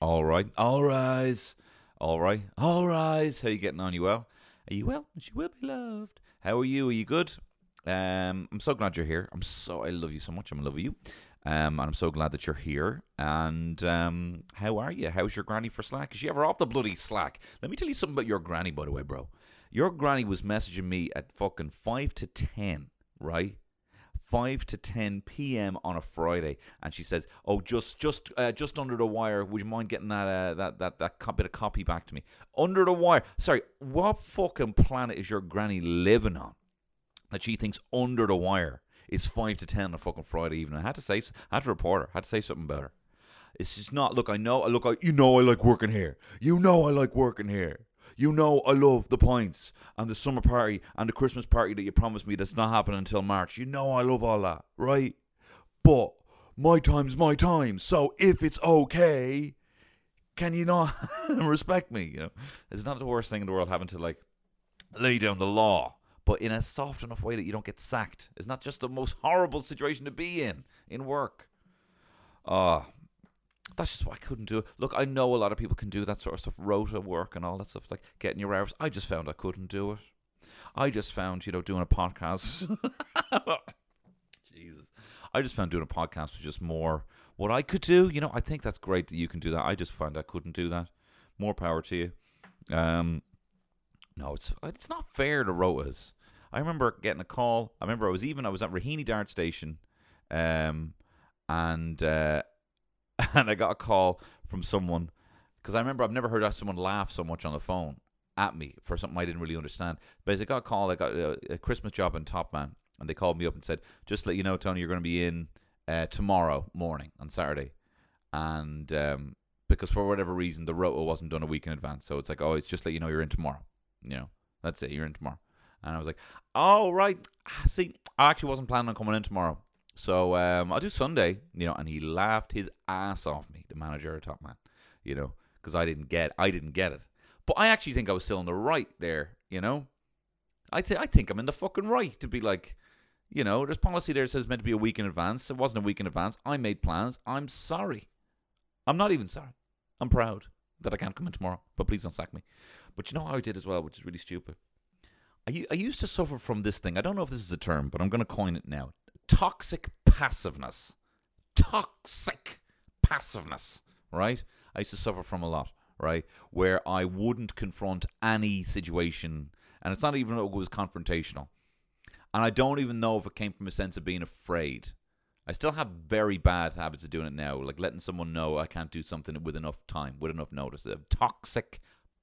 All right. All rise. All right. All rise. How you getting on? You well? Are you well? She will be loved. How are you? Are you good? Um, I'm so glad you're here. I'm so I love you so much. I'm in love with you. Um, and I'm so glad that you're here. And um, how are you? How's your granny for slack? Is she ever off the bloody slack? Let me tell you something about your granny, by the way, bro. Your granny was messaging me at fucking five to ten, right? 5 to 10 p.m. on a Friday, and she says, "Oh, just just uh, just under the wire. Would you mind getting that uh, that that that co- bit of copy back to me? Under the wire. Sorry, what fucking planet is your granny living on that she thinks under the wire is 5 to 10 on a fucking Friday evening? I had to say, I had to report her. I had to say something about her. It's just not. Look, I know. I look, I, you know, I like working here. You know, I like working here. You know, I love the pints and the summer party and the Christmas party that you promised me that's not happening until March. You know, I love all that, right? But my time's my time. So if it's okay, can you not respect me? You know, it's not the worst thing in the world having to like lay down the law, but in a soft enough way that you don't get sacked. It's not just the most horrible situation to be in in work. Ah, that's just what I couldn't do. It. Look, I know a lot of people can do that sort of stuff, rota work and all that stuff, like getting your hours. I just found I couldn't do it. I just found, you know, doing a podcast. Jesus. I just found doing a podcast was just more what I could do. You know, I think that's great that you can do that. I just found I couldn't do that. More power to you. Um, no, it's it's not fair to rotas. I remember getting a call. I remember I was even I was at Raheny Dart Station, um, and uh, and I got a call from someone because I remember I've never heard someone laugh so much on the phone at me for something I didn't really understand. But I got a call, I got a, a Christmas job in Top Man, and they called me up and said, "Just to let you know, Tony, you're going to be in uh, tomorrow morning on Saturday," and um, because for whatever reason the rota wasn't done a week in advance, so it's like, "Oh, it's just let you know you're in tomorrow." You know, that's it. You're in tomorrow, and I was like, "Oh, right. Ah, See, I actually wasn't planning on coming in tomorrow." So um, I'll do Sunday, you know, and he laughed his ass off me, the manager Top Man, you know, because I didn't get, I didn't get it. But I actually think I was still in the right there, you know. I th- I think I'm in the fucking right to be like, you know, there's policy there that says meant to be a week in advance. It wasn't a week in advance. I made plans. I'm sorry. I'm not even sorry. I'm proud that I can't come in tomorrow. But please don't sack me. But you know how I did as well, which is really stupid. I, I used to suffer from this thing. I don't know if this is a term, but I'm going to coin it now. Toxic passiveness. Toxic passiveness, right? I used to suffer from a lot, right? Where I wouldn't confront any situation, and it's not even it was confrontational. And I don't even know if it came from a sense of being afraid. I still have very bad habits of doing it now, like letting someone know I can't do something with enough time, with enough notice. Toxic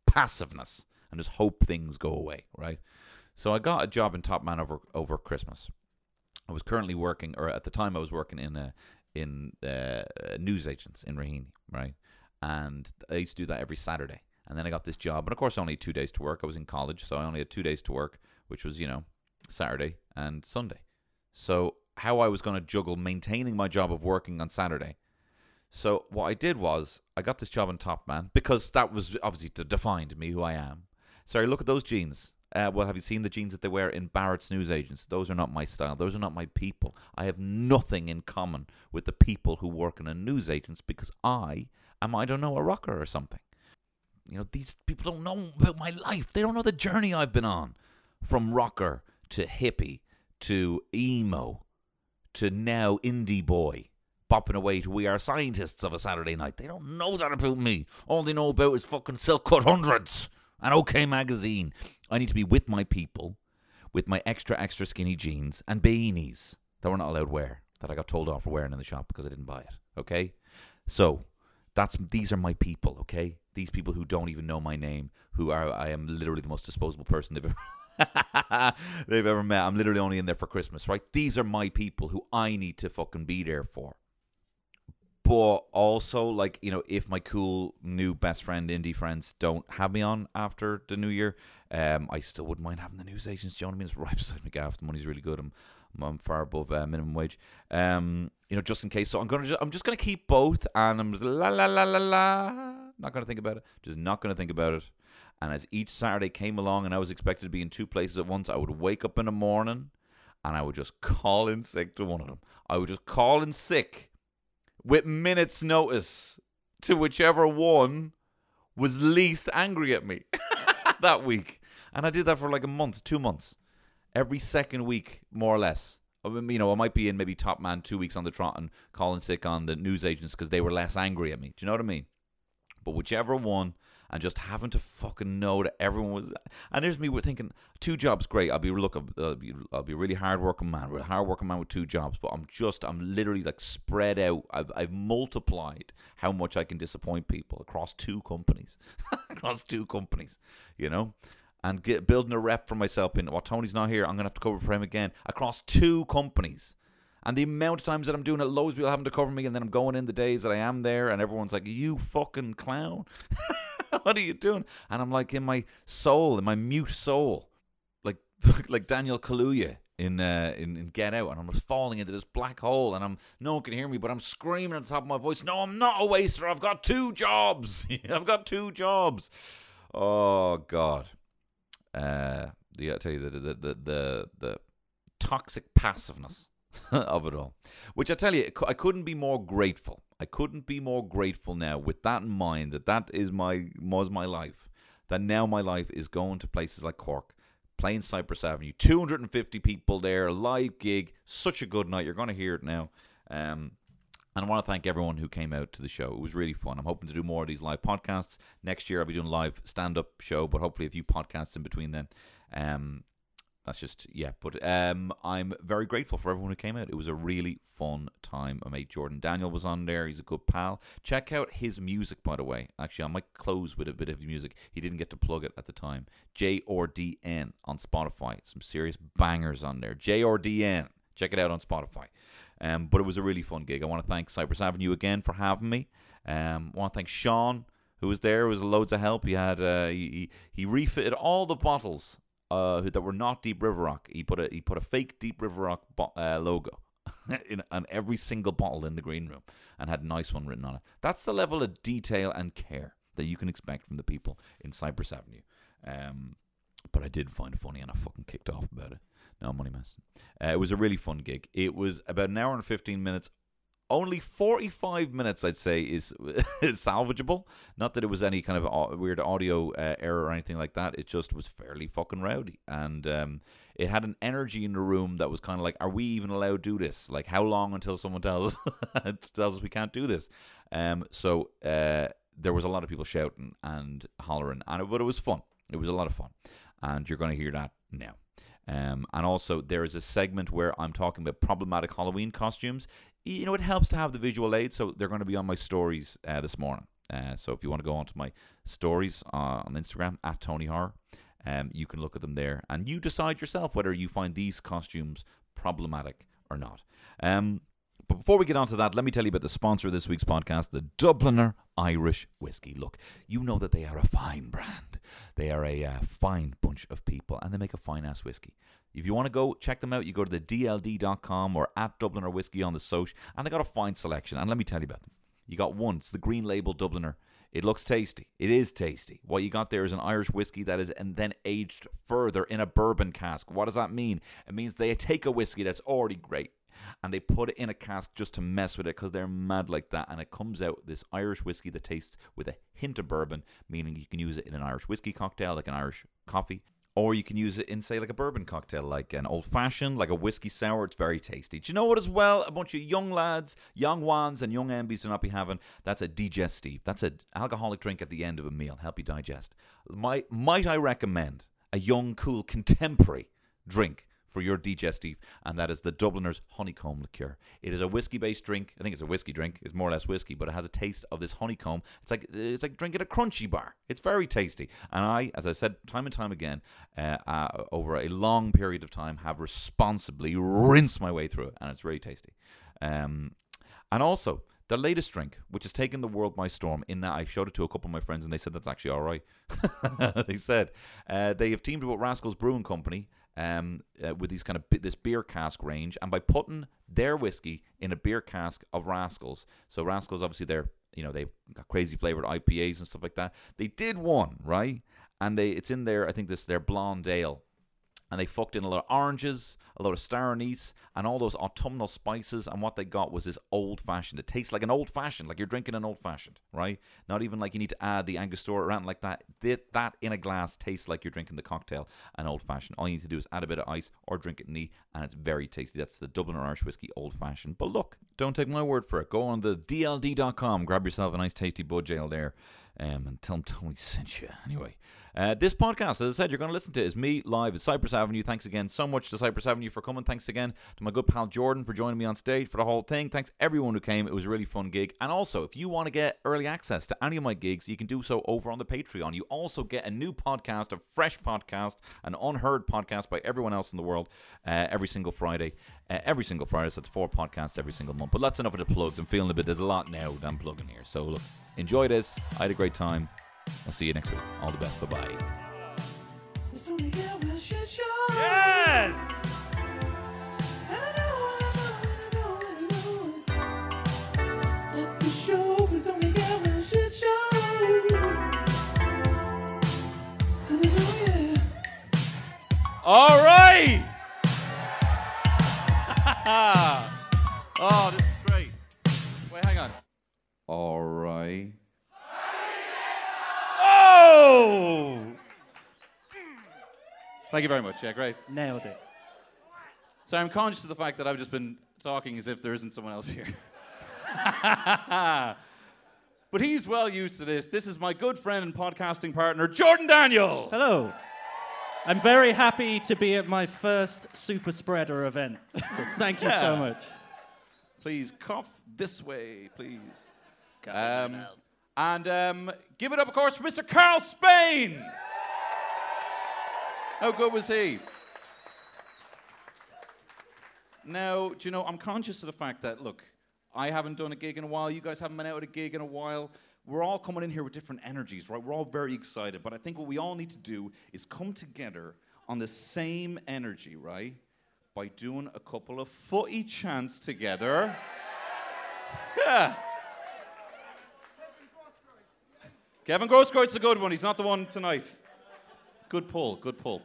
passiveness, and just hope things go away, right? So I got a job in Top Man over over Christmas. I was currently working, or at the time I was working in a in uh, news agents in Raheny, right? And I used to do that every Saturday. And then I got this job, and of course, only two days to work. I was in college, so I only had two days to work, which was you know Saturday and Sunday. So how I was going to juggle maintaining my job of working on Saturday. So what I did was I got this job in Top Man because that was obviously to defined me who I am. Sorry, look at those jeans. Uh, well, have you seen the jeans that they wear in Barrett's news agents? Those are not my style. Those are not my people. I have nothing in common with the people who work in a news agents because I am, I don't know, a rocker or something. You know, these people don't know about my life. They don't know the journey I've been on from rocker to hippie to emo to now indie boy bopping away to We Are Scientists of a Saturday night. They don't know that about me. All they know about is fucking Silk Cut Hundreds and OK Magazine. I need to be with my people with my extra, extra skinny jeans and beanies that we're not allowed wear, that I got told off for wearing in the shop because I didn't buy it. Okay? So that's these are my people, okay? These people who don't even know my name, who are I am literally the most disposable person they've ever they've ever met. I'm literally only in there for Christmas, right? These are my people who I need to fucking be there for. But also, like, you know, if my cool new best friend, indie friends, don't have me on after the new year, um, I still wouldn't mind having the news agents. Do you know what I mean? It's right beside me, gaff. The money's really good. I'm, I'm far above uh, minimum wage. Um, you know, just in case. So I'm gonna, just, I'm just gonna keep both, and I'm just la la la la la. Not gonna think about it. Just not gonna think about it. And as each Saturday came along, and I was expected to be in two places at once, I would wake up in the morning, and I would just call in sick to one of them. I would just call in sick with minutes' notice to whichever one was least angry at me that week. And I did that for like a month, two months. Every second week, more or less. I mean, You know, I might be in maybe top man two weeks on the trot and calling sick on the news agents because they were less angry at me. Do you know what I mean? But whichever one, and just having to fucking know that everyone was. And there's me thinking, two jobs, great. I'll be look, I'll be, I'll be a really hardworking man, a hardworking man with two jobs. But I'm just, I'm literally like spread out. I've, I've multiplied how much I can disappoint people across two companies, across two companies. You know, and get, building a rep for myself in. While Tony's not here, I'm gonna have to cover for him again across two companies. And the amount of times that I'm doing it, loads of people having to cover me, and then I'm going in the days that I am there, and everyone's like, "You fucking clown, what are you doing?" And I'm like, in my soul, in my mute soul, like like Daniel Kaluuya in, uh, in in Get Out, and I'm just falling into this black hole, and I'm no one can hear me, but I'm screaming at the top of my voice, "No, I'm not a waster. I've got two jobs. I've got two jobs." Oh God, uh, the I tell you the the the the, the toxic passiveness of it all. Which I tell you, I couldn't be more grateful. I couldn't be more grateful now with that in mind that that is my was my life. That now my life is going to places like Cork, playing Cyprus Avenue, 250 people there, live gig, such a good night. You're going to hear it now. Um, and I want to thank everyone who came out to the show. It was really fun. I'm hoping to do more of these live podcasts. Next year, I'll be doing live stand up show, but hopefully a few podcasts in between then. Um, that's just yeah. But um, I'm very grateful for everyone who came out. It was a really fun time. My mate Jordan Daniel was on there. He's a good pal. Check out his music, by the way. Actually, I might close with a bit of music. He didn't get to plug it at the time. J on Spotify. Some serious bangers on there. J or D N. Check it out on Spotify. Um, but it was a really fun gig. I want to thank Cyprus Avenue again for having me. Um, I want to thank Sean who was there. It was loads of help. He had uh, he, he refitted all the bottles uh, that were not Deep River Rock. He put a he put a fake Deep River Rock bo- uh, logo in on every single bottle in the green room and had a nice one written on it. That's the level of detail and care that you can expect from the people in Cyprus Avenue. Um, but I did find it funny and I fucking kicked off about it. No money mess. Uh, it was a really fun gig. It was about an hour and fifteen minutes only 45 minutes, I'd say, is, salvageable. Not that it was any kind of weird audio uh, error or anything like that. It just was fairly fucking rowdy. And um, it had an energy in the room that was kind of like, are we even allowed to do this? Like, how long until someone tells us, tells us we can't do this? Um, so uh, there was a lot of people shouting and hollering, and it, but it was fun. It was a lot of fun. And you're going to hear that now. Um, and also, there is a segment where I'm talking about problematic Halloween costumes you know, it helps to have the visual aid. So they're going to be on my stories uh, this morning. Uh, so if you want to go onto my stories uh, on Instagram at Tony Horror, um, you can look at them there, and you decide yourself whether you find these costumes problematic or not. Um, but before we get on to that, let me tell you about the sponsor of this week's podcast, the Dubliner Irish Whiskey. Look, you know that they are a fine brand. They are a uh, fine bunch of people, and they make a fine ass whiskey. If you want to go check them out, you go to the DLD.com or at Dubliner Whiskey on the social, and they got a fine selection. And let me tell you about them. You got one, it's the Green Label Dubliner. It looks tasty. It is tasty. What you got there is an Irish whiskey that is and then aged further in a bourbon cask. What does that mean? It means they take a whiskey that's already great and they put it in a cask just to mess with it because they're mad like that. And it comes out this Irish whiskey that tastes with a hint of bourbon, meaning you can use it in an Irish whiskey cocktail, like an Irish coffee. Or you can use it in, say, like a bourbon cocktail, like an old fashioned, like a whiskey sour. It's very tasty. Do you know what, as well? A bunch of young lads, young ones, and young MBs to not be having. That's a digestive. That's an alcoholic drink at the end of a meal. Help you digest. Might, might I recommend a young, cool, contemporary drink for your digestive, and that is the Dubliner's Honeycomb Liqueur. It is a whiskey-based drink. I think it's a whiskey drink. It's more or less whiskey, but it has a taste of this honeycomb. It's like it's like drinking a crunchy bar. It's very tasty, and I, as I said time and time again, uh, uh, over a long period of time, have responsibly rinsed my way through it, and it's really tasty. Um, and also. The latest drink, which has taken the world by storm, in that I showed it to a couple of my friends and they said that's actually all right. they said uh, they have teamed up with Rascals Brewing Company um, uh, with these kind of this beer cask range, and by putting their whiskey in a beer cask of Rascals, so Rascals obviously they're you know they've got crazy flavored IPAs and stuff like that. They did one right, and they it's in there. I think this their blonde ale. And they fucked in a lot of oranges, a lot of star anise, and all those autumnal spices. And what they got was this old fashioned. It tastes like an old fashioned, like you're drinking an old fashioned, right? Not even like you need to add the Angostura or anything like that. That, that in a glass tastes like you're drinking the cocktail, an old fashioned. All you need to do is add a bit of ice or drink it neat, and it's very tasty. That's the Dublin Irish whiskey old fashioned. But look, don't take my word for it. Go on the DLD.com, grab yourself a nice tasty bud ale there. Um, and tell them Tony sent you. Anyway, uh, this podcast, as I said, you're going to listen to is me live at Cyprus Avenue. Thanks again so much to Cyprus Avenue for coming. Thanks again to my good pal Jordan for joining me on stage for the whole thing. Thanks everyone who came. It was a really fun gig. And also, if you want to get early access to any of my gigs, you can do so over on the Patreon. You also get a new podcast, a fresh podcast, an unheard podcast by everyone else in the world uh, every single Friday. Uh, every single Friday, so it's four podcasts every single month. But that's enough of the plugs. I'm feeling a bit, there's a lot now that I'm plugging here. So look, enjoy this. I had a great time. I'll see you next week. All the best. Bye bye. Yes! All right! oh, this is great. Wait, hang on. All right. Oh! Thank you very much. Yeah, great. Nailed it. So I'm conscious of the fact that I've just been talking as if there isn't someone else here. but he's well used to this. This is my good friend and podcasting partner, Jordan Daniel. Hello. I'm very happy to be at my first super spreader event. So thank you so much. Please cough this way, please. Um, and um, give it up, of course, for Mr. Karl Spain. How good was he? Now, do you know, I'm conscious of the fact that, look, I haven't done a gig in a while. You guys haven't been out at a gig in a while. We're all coming in here with different energies, right? We're all very excited. But I think what we all need to do is come together on the same energy, right? By doing a couple of footy chants together. Yeah. Kevin Grosskreutz a good one. He's not the one tonight. Good pull, good pull.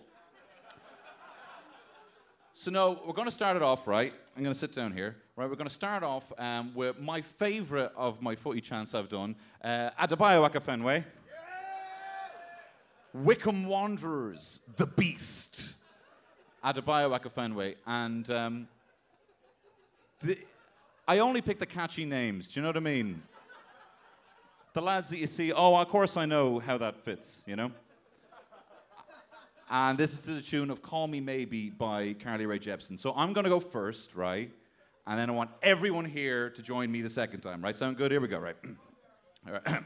So no, we're going to start it off right. I'm going to sit down here. Right, we're going to start off um, with my favourite of my footy chants I've done. Uh, Adebayo Akinfenwa. Wycombe Wanderers, the Beast. Adebayo Akinfenwa. And um, the, I only pick the catchy names. Do you know what I mean? The lads that you see, oh, of course I know how that fits, you know? And this is to the tune of Call Me Maybe by Carly Rae Jepsen. So I'm going to go first, right? And then I want everyone here to join me the second time, right? Sound good? Here we go, right? All right.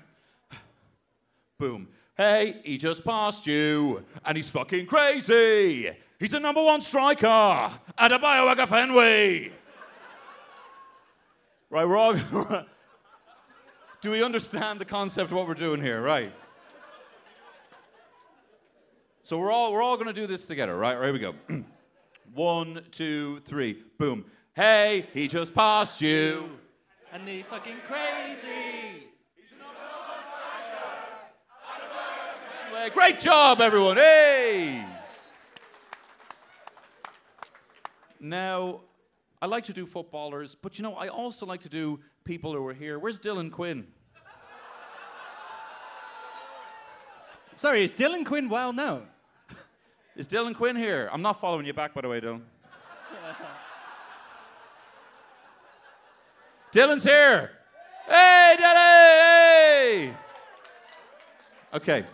Boom. Hey, he just passed you, and he's fucking crazy. He's a number one striker at a Biowaga Fenway. Right, we're all. Do we understand the concept of what we're doing here? Right. So we're all we're all gonna do this together, right? Right, here we go. One, two, three, boom. Hey, he just passed you. And the fucking crazy. Great job, everyone. Hey. Now, I like to do footballers, but you know, I also like to do people who are here. Where's Dylan Quinn? Sorry, is Dylan Quinn well known? Is Dylan Quinn here? I'm not following you back, by the way, Dylan. Dylan's here. Hey, Dylan! Hey! Okay.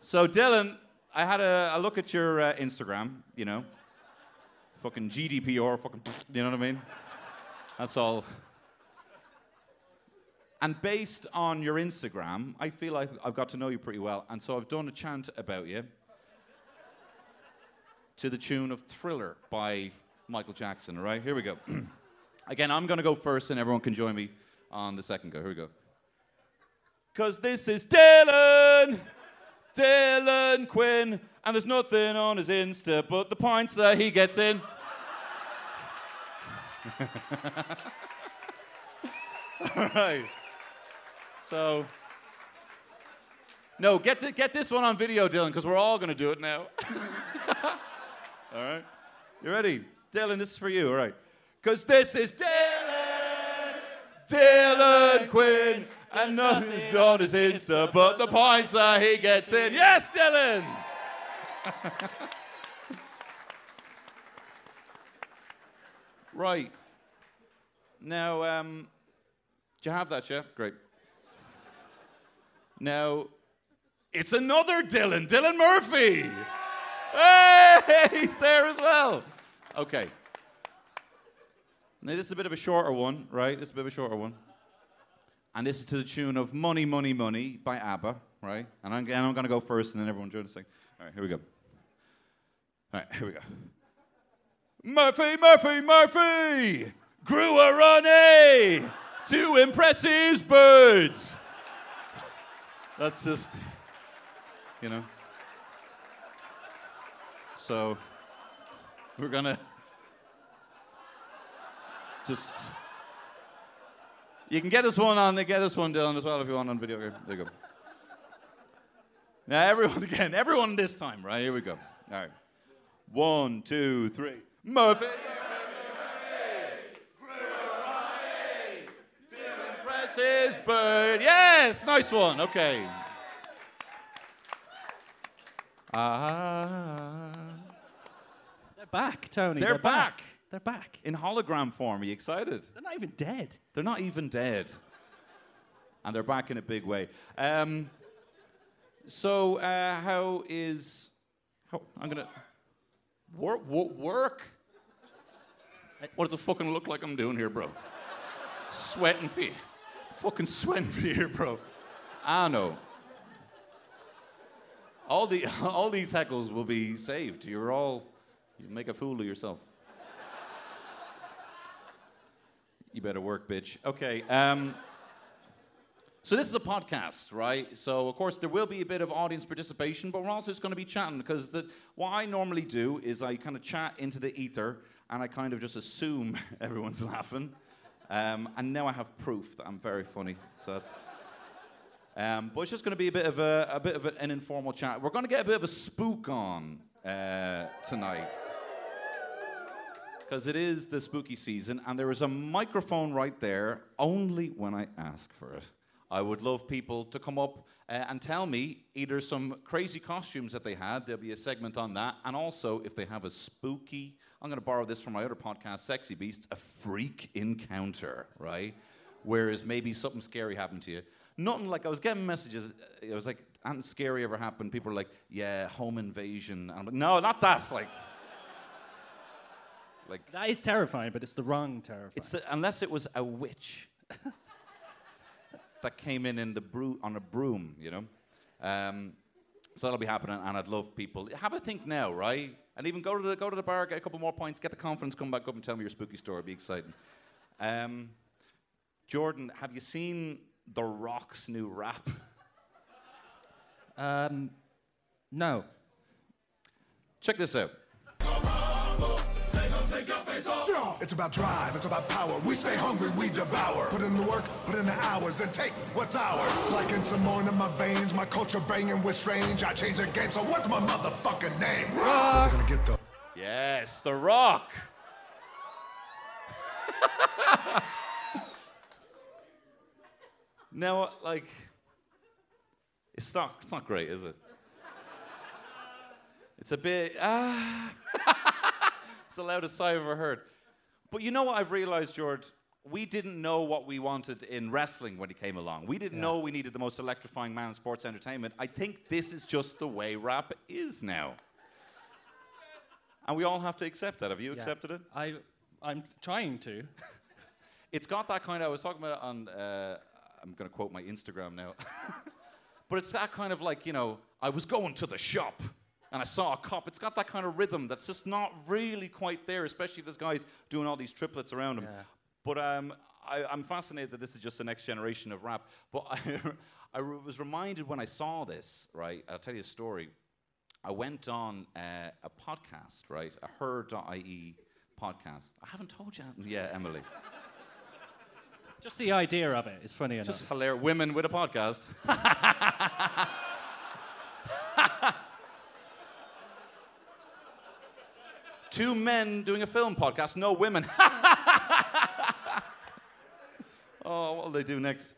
So, Dylan, I had a, a look at your uh, Instagram, you know. Fucking GDPR, fucking, you know what I mean? That's all. And based on your Instagram, I feel like I've got to know you pretty well. And so I've done a chant about you to the tune of Thriller by Michael Jackson, all right? Here we go. Again, I'm going to go first, and everyone can join me on the second go. Here we go. Because this is Dylan, Dylan Quinn, and there's nothing on his Insta but the points that he gets in. all right. So, No, get, the, get this one on video, Dylan, because we're all going to do it now. all right? You ready? Dylan, this is for you, all right? Because this is Dylan, Dylan Quinn, and nothing's done is Insta, but the points that he gets in. Yes, Dylan! right. Now, um, do you have that, yeah? Great. Now, it's another Dylan, Dylan Murphy. Hey, he's there as well. Okay. Now, this is a bit of a shorter one, right? This is a bit of a shorter one. And this is to the tune of Money, Money, Money by ABBA, right? And I'm, I'm going to go first, and then everyone join us. All right, here we go. All right, here we go. Murphy, Murphy, Murphy grew a runny to impress his birds. That's just, you know. So we're gonna just. You can get this one on. Get this one, Dylan, as well if you want on video. There you go. Now everyone again. Everyone this time, right? Here we go. All right. One, two, three. Murphy. Bird. Yes, nice one. Okay. Ah. They're back, Tony. They're back. They're back. In hologram form. Are you excited? They're not even dead. They're not even dead. And they're back in a big way. Um, so, uh, how is. How, I'm going to. Work? Work? What does it fucking look like I'm doing here, bro? Sweating you. Fucking sweating for you bro. I know. All, the, all these heckles will be saved. You're all. You make a fool of yourself. You better work, bitch. Okay. Um, so this is a podcast, right? So of course there will be a bit of audience participation, but we're also just going to be chatting because the, what I normally do is I kind of chat into the ether and I kind of just assume everyone's laughing, um, and now I have proof that I'm very funny. So. Um, but it's just going to be a bit of a, a bit of an informal chat. We're going to get a bit of a spook on uh, tonight because it is the spooky season, and there is a microphone right there. Only when I ask for it. I would love people to come up uh, and tell me either some crazy costumes that they had. There'll be a segment on that, and also if they have a spooky. I'm going to borrow this from my other podcast, Sexy Beasts, a freak encounter, right? Whereas maybe something scary happened to you. Nothing like I was getting messages. It was like, "Anything scary ever happened?" People were like, "Yeah, home invasion." And I'm like, "No, not that." Like, like That is terrifying, but it's the wrong terrifying. it's the, unless it was a witch that came in in the bro- on a broom, you know. Um, so that'll be happening, and I'd love people have a think now, right? And even go to the go to the bar, get a couple more points, get the confidence, come back up and tell me your spooky story. It'd be exciting. Um, Jordan, have you seen The Rock's new rap? um, no. Check this out. It's about drive, it's about power. We stay hungry, we devour. Put in the work, put in the hours, and take what's ours. Like in some more in my veins, my culture banging with strange. I change the game, so what's my motherfucking name? Rock. Gonna get the. Yes, The Rock. now, like, it's not, it's not great, is it? It's a bit, ah. it's the loudest sigh I've ever heard. But you know what I've realized, George? We didn't know what we wanted in wrestling when he came along. We didn't know we needed the most electrifying man in sports entertainment. I think this is just the way rap is now. And we all have to accept that. Have you Yeah. accepted it? I, I'm trying to. It's got that kind of. I was talking about it on. Uh, I'm going to quote my Instagram now. but it's that kind of like you know. I was going to the shop and I saw a cop. It's got that kind of rhythm that's just not really quite there, especially if this guy's doing all these triplets around him. Yeah. But um, I, I'm fascinated that this is just the next generation of rap. But I, I was reminded when I saw this. Right, I'll tell you a story. I went on uh, a podcast, right? A her.ie podcast. I haven't told you yet, Emily. Just the idea of it is funny enough. Just hilarious. Women with a podcast. two men doing a film podcast, no women. oh, what'll they do next?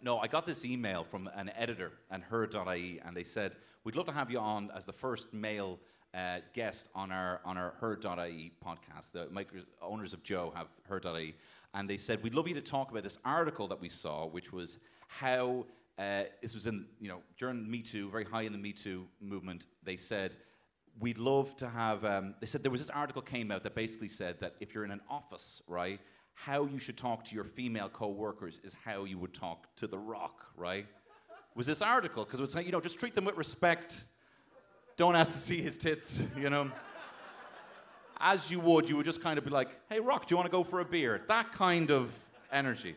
No, I got this email from an editor and her.ie, and they said, We'd love to have you on as the first male uh, guest on our on our her.ie podcast. The micro- owners of Joe have her.ie, and they said, We'd love you to talk about this article that we saw, which was how uh, this was in, you know, during Me Too, very high in the Me Too movement. They said, We'd love to have, um, they said there was this article came out that basically said that if you're in an office, right, how you should talk to your female co-workers is how you would talk to The Rock, right? Was this article, because it was saying, you know, just treat them with respect. Don't ask to see his tits, you know? As you would, you would just kind of be like, hey, Rock, do you want to go for a beer? That kind of energy.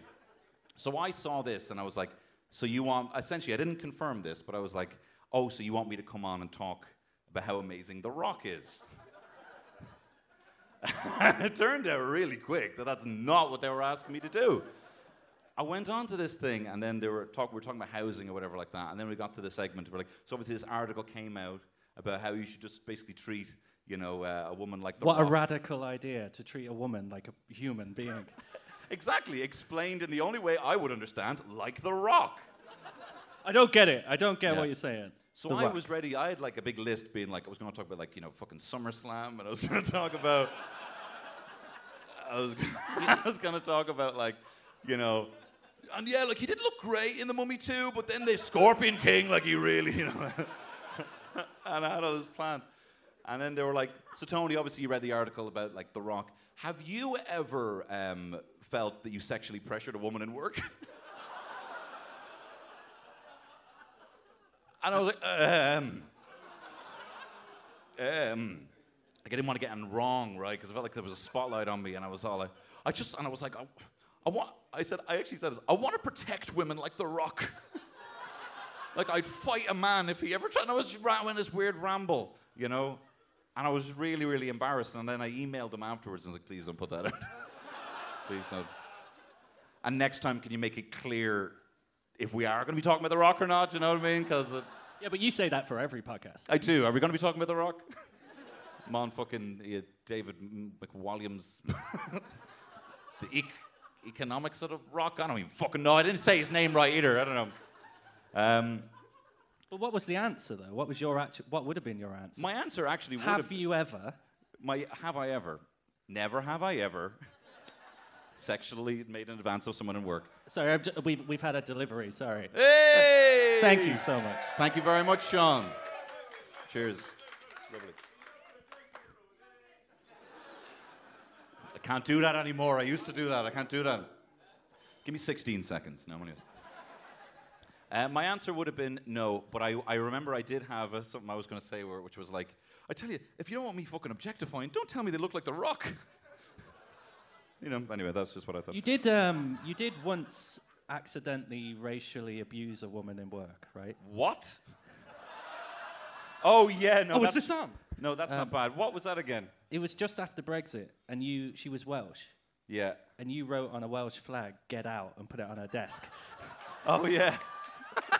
So I saw this and I was like, so you want, essentially, I didn't confirm this, but I was like, oh, so you want me to come on and talk about how amazing The Rock is? it turned out really quick that that's not what they were asking me to do. I went on to this thing, and then they were talk, we were talking about housing or whatever like that, and then we got to the segment where like, so obviously this article came out about how you should just basically treat, you know, uh, a woman like the What a radical idea to treat a woman like a human being. exactly explained in the only way I would understand, like the Rock. I don't get it. I don't get Yeah. what you're saying. So The I Rock. was ready. I had like a big list, being like, I was going to talk about like you know fucking SummerSlam, and I was going to talk about, I was, I was going to talk about like, you know, and yeah, like he did look great in the Mummy too, but then the Scorpion King, like he really, you know, and I had all this plan, and then they were like, so Tony, obviously you read the article about like The Rock. Have you ever um, felt that you sexually pressured a woman in work? And I was like, um, um. I didn't want to get him wrong, right? Because I felt like there was a spotlight on me, and I was all like, I just, and I was like, I, I want, I said, I actually said this, I want to protect women like The Rock. like I'd fight a man if he ever tried. And I was in this weird ramble, you know? And I was really, really embarrassed. And then I emailed him afterwards and was like, please don't put that out. please don't. And next time, can you make it clear if we are going to be talking about The Rock or not? You know what I mean? Because Yeah, but you say that for every podcast. I do. Are we going to be talking about The Rock? On fucking uh, David McWilliams. the ec- economics of The Rock? I don't even fucking know. I didn't say his name right either. I don't know. Um, But what was the answer, though? What was your actu- What would have been your answer? my answer actually would have have you ever? My have I ever? Never have I ever sexually made an advance of someone in work. Sorry, I've ju- we've, we've had a delivery. Sorry. Hey! Thank you so much. Thank you very much, Sean. Cheers. Lovely. I can't do that anymore. I used to do that. I can't do that. Give me 16 seconds. No, I'm only- uh, my answer would have been no, but I, I remember I did have uh, something I was going to say, where, which was like, I tell you, if you don't want me fucking objectifying, don't tell me they look like The Rock. you know, anyway, that's just what I thought. You did. Um, you did once accidentally racially abuse a woman in work, right? What? Oh, yeah, no. oh, was this on? No, that's not bad. What was that again? It was just after Brexit, and you. She was Welsh, Yeah. and you wrote on a Welsh flag "Get out" and put it on her desk. Oh, yeah.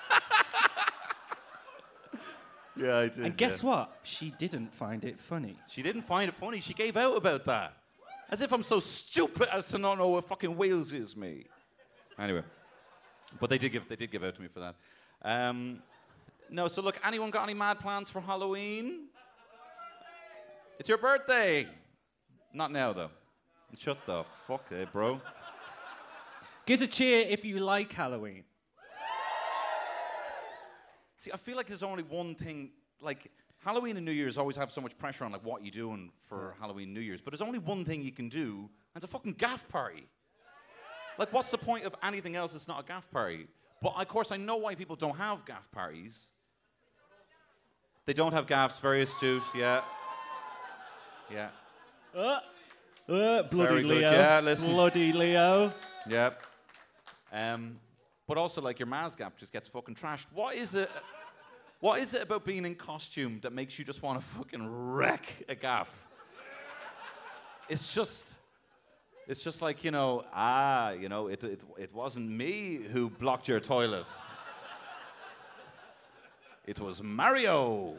yeah, I did. And guess what? She didn't find it funny. She didn't find it funny. She gave out about that. As if I'm so stupid as to not know where fucking Wales is, me. Anyway. But they did give they did give out to me for that. Um, no, so look, anyone got any mad plans for Halloween? It's your birthday. Not now though. Shut the fuck up, bro. Give us a cheer if you like Halloween. See, I feel like there's only one thing. Like Halloween and New Year's always have so much pressure on like what you're doing for Halloween, New Year's. But there's only one thing you can do, and it's a fucking gaff party. Like, what's the point of anything else that's not a gaff party? But of course, I know why people don't have gaff parties. They don't have gaffs. Very astute. Yeah. Yeah. Uh, uh, bloody Very good, Leo. yeah, listen. Bloody Leo. Yeah. Um, but also, like your Maz gap just gets fucking trashed. What is it? What is it about being in costume that makes you just want to fucking wreck a gaff? It's just, it's just like you know, ah, you know, it it, it wasn't me who blocked your toilet. It was Mario.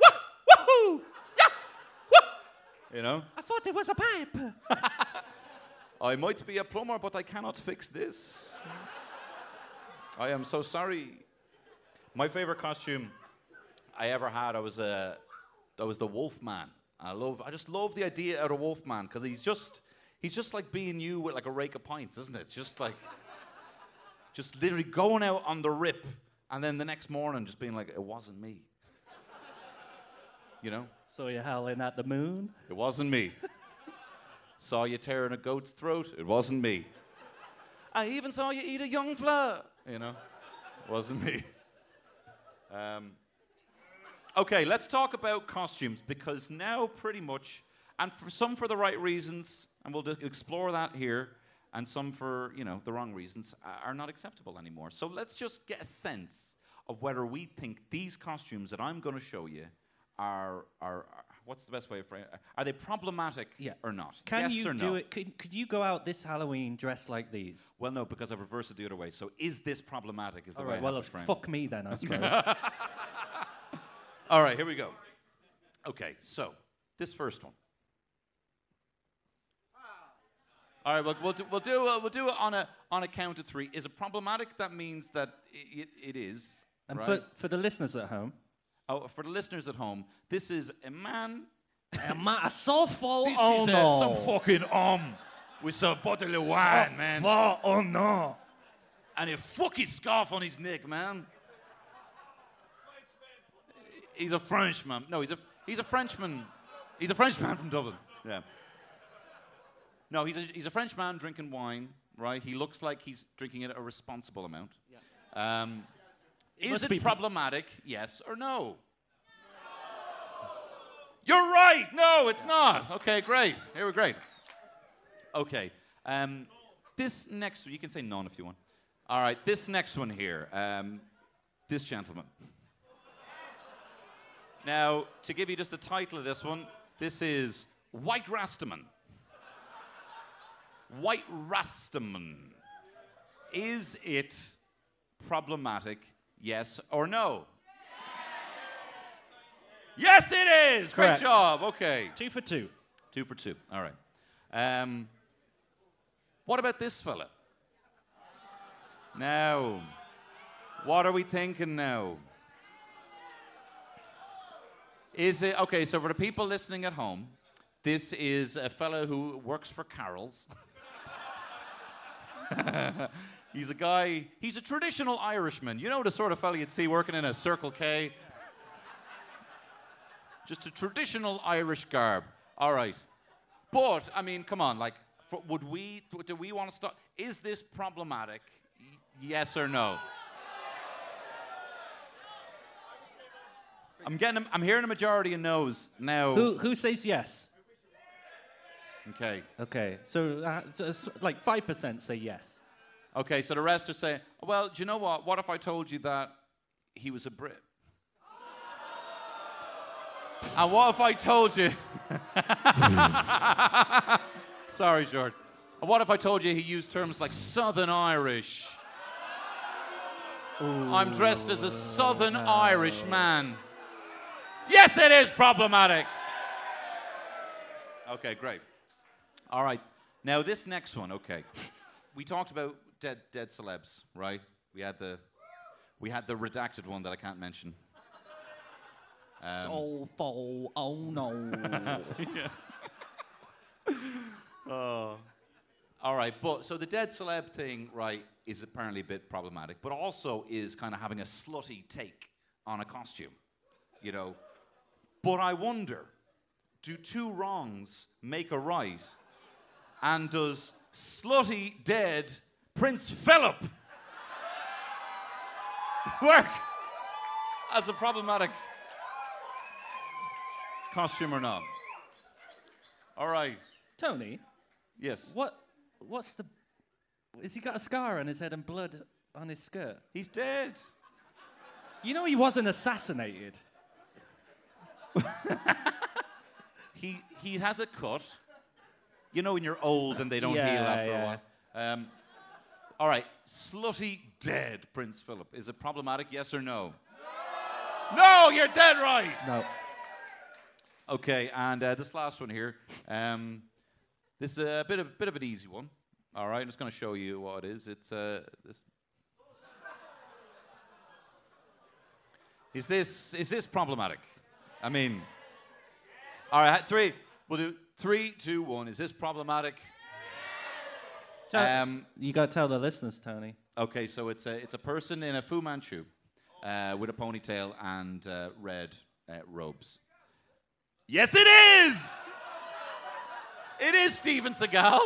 Wah! Wahoo! Yeah! Wah! You know? I thought it was a pipe. I might be a plumber, but I cannot fix this. I am so sorry. My favorite costume I ever had, I was a, I was the Wolfman. I love, I just love the idea of a Wolfman because he's just, he's just like being you with like a rake of pints, isn't it? Just like, just literally going out on the rip, and then the next morning just being like, it wasn't me. You know, so you're howling at the moon? it wasn't me. saw you tearing a goat's throat. It wasn't me. I even saw you eat a young flower. You know, it wasn't me. Um, okay, let's talk about costumes because now, pretty much, and for some for the right reasons, and we'll explore that here, and some for you know the wrong reasons uh, are not acceptable anymore. So let's just get a sense of whether we think these costumes that I'm going to show you are are. Are What's the best way of framing? Are they problematic Yeah. or not? Can yes you or do no? it? Could, could you go out this Halloween dressed like these? Well, no, because I've reversed it the other way. So, is this problematic? Is the All way right, I well, to frame it. fuck me then, I suppose. All right, here we go. Okay, so this first one. All right, we'll, we'll do, we'll do, uh, we'll do it on a, on a count of three. Is it problematic? That means that i- it, it is. and right? for, for the listeners at home, oh, for the listeners at home, this is a man. am I a softball? This oh is uh, no! some fucking um with some bottle of wine, man. Oh no! and a fucking scarf on his neck, man. He's a Frenchman. No, he's a he's a Frenchman. He's a Frenchman from Dublin. Yeah. No, he's a he's a Frenchman drinking wine, right? He looks like he's drinking it a responsible amount. Um, is it be- problematic? Yes or no? You're right. No, it's not. Okay, great. Here we're great. Okay. Um, this next you can say none if you want. All right. This next one here. Um, this gentleman. Now, to give you just the title of this one, this is White Rastaman. White Rastaman. Is it problematic? Yes or no? Yes, it is. Great job. Okay. Two for two. Two for two. All right. Um, what about this fella? Now, what are we thinking now? Is it okay? So for the people listening at home, this is a fellow who works for Carroll's. he's a guy. He's a traditional Irishman. You know the sort of fellow you'd see working in a Circle K. Just a traditional Irish garb. All right. But I mean, come on. Like, for, would we? Do we want to stop? Is this problematic? Yes or no? I'm getting. I'm hearing a majority of no's now. Who who says yes? Okay. Okay, so uh, just like five percent say yes. Okay. So the rest are saying, "Well, do you know what? What if I told you that he was a Brit?" and what if I told you? Sorry, George. And what if I told you he used terms like Southern Irish? I'm dressed as a Southern Irish man. Yes, it is problematic. Okay, great. All right. Now this next one, okay. We talked about dead dead celebs, right? We had the we had the redacted one that I can't mention. Um, so full. Oh no. Oh. All right, but so the dead celeb thing, right, is apparently a bit problematic, but also is kind of having a slutty take on a costume, you know. But I wonder, do two wrongs make a right? And does slutty dead Prince Philip work as a problematic costume or not? All right, Tony, yes. what what's the? Has he got a scar on his head and blood on his skirt? He's dead. You know he wasn't assassinated. He he has a cut. You know when you're old and they don't heal after yeah. a while. Um, All right, slutty dead Prince Philip. Is it problematic? Yes or no? No, no you're dead right. No. Okay, and uh, this last one here. Um, this is a bit of bit of an easy one. All right, I'm just going to show you what it is. It's uh, this. Is this is this problematic? I mean, all right, three. We'll do three, two, one. Is this problematic? Tell- Um, you got to tell the listeners, Tony. Okay, so it's a it's a person in a Fu Manchu uh, with a ponytail and uh, red uh, robes. Yes, it is. It is Steven Seagal,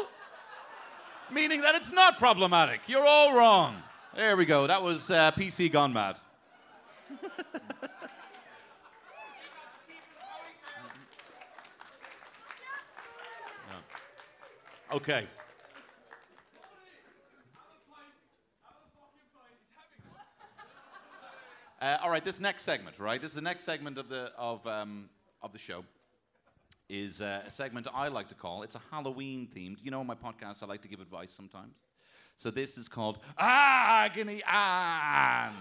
meaning that it's not problematic. You're all wrong. There we go. That was uh, PC gone mad. Okay. Uh, all right, this next segment, right? This is the next segment of the of um, of the show. Is uh, a segment I like to call. It's a Halloween themed. You know, on my podcast, I like to give advice sometimes. So this is called Agony Aunt.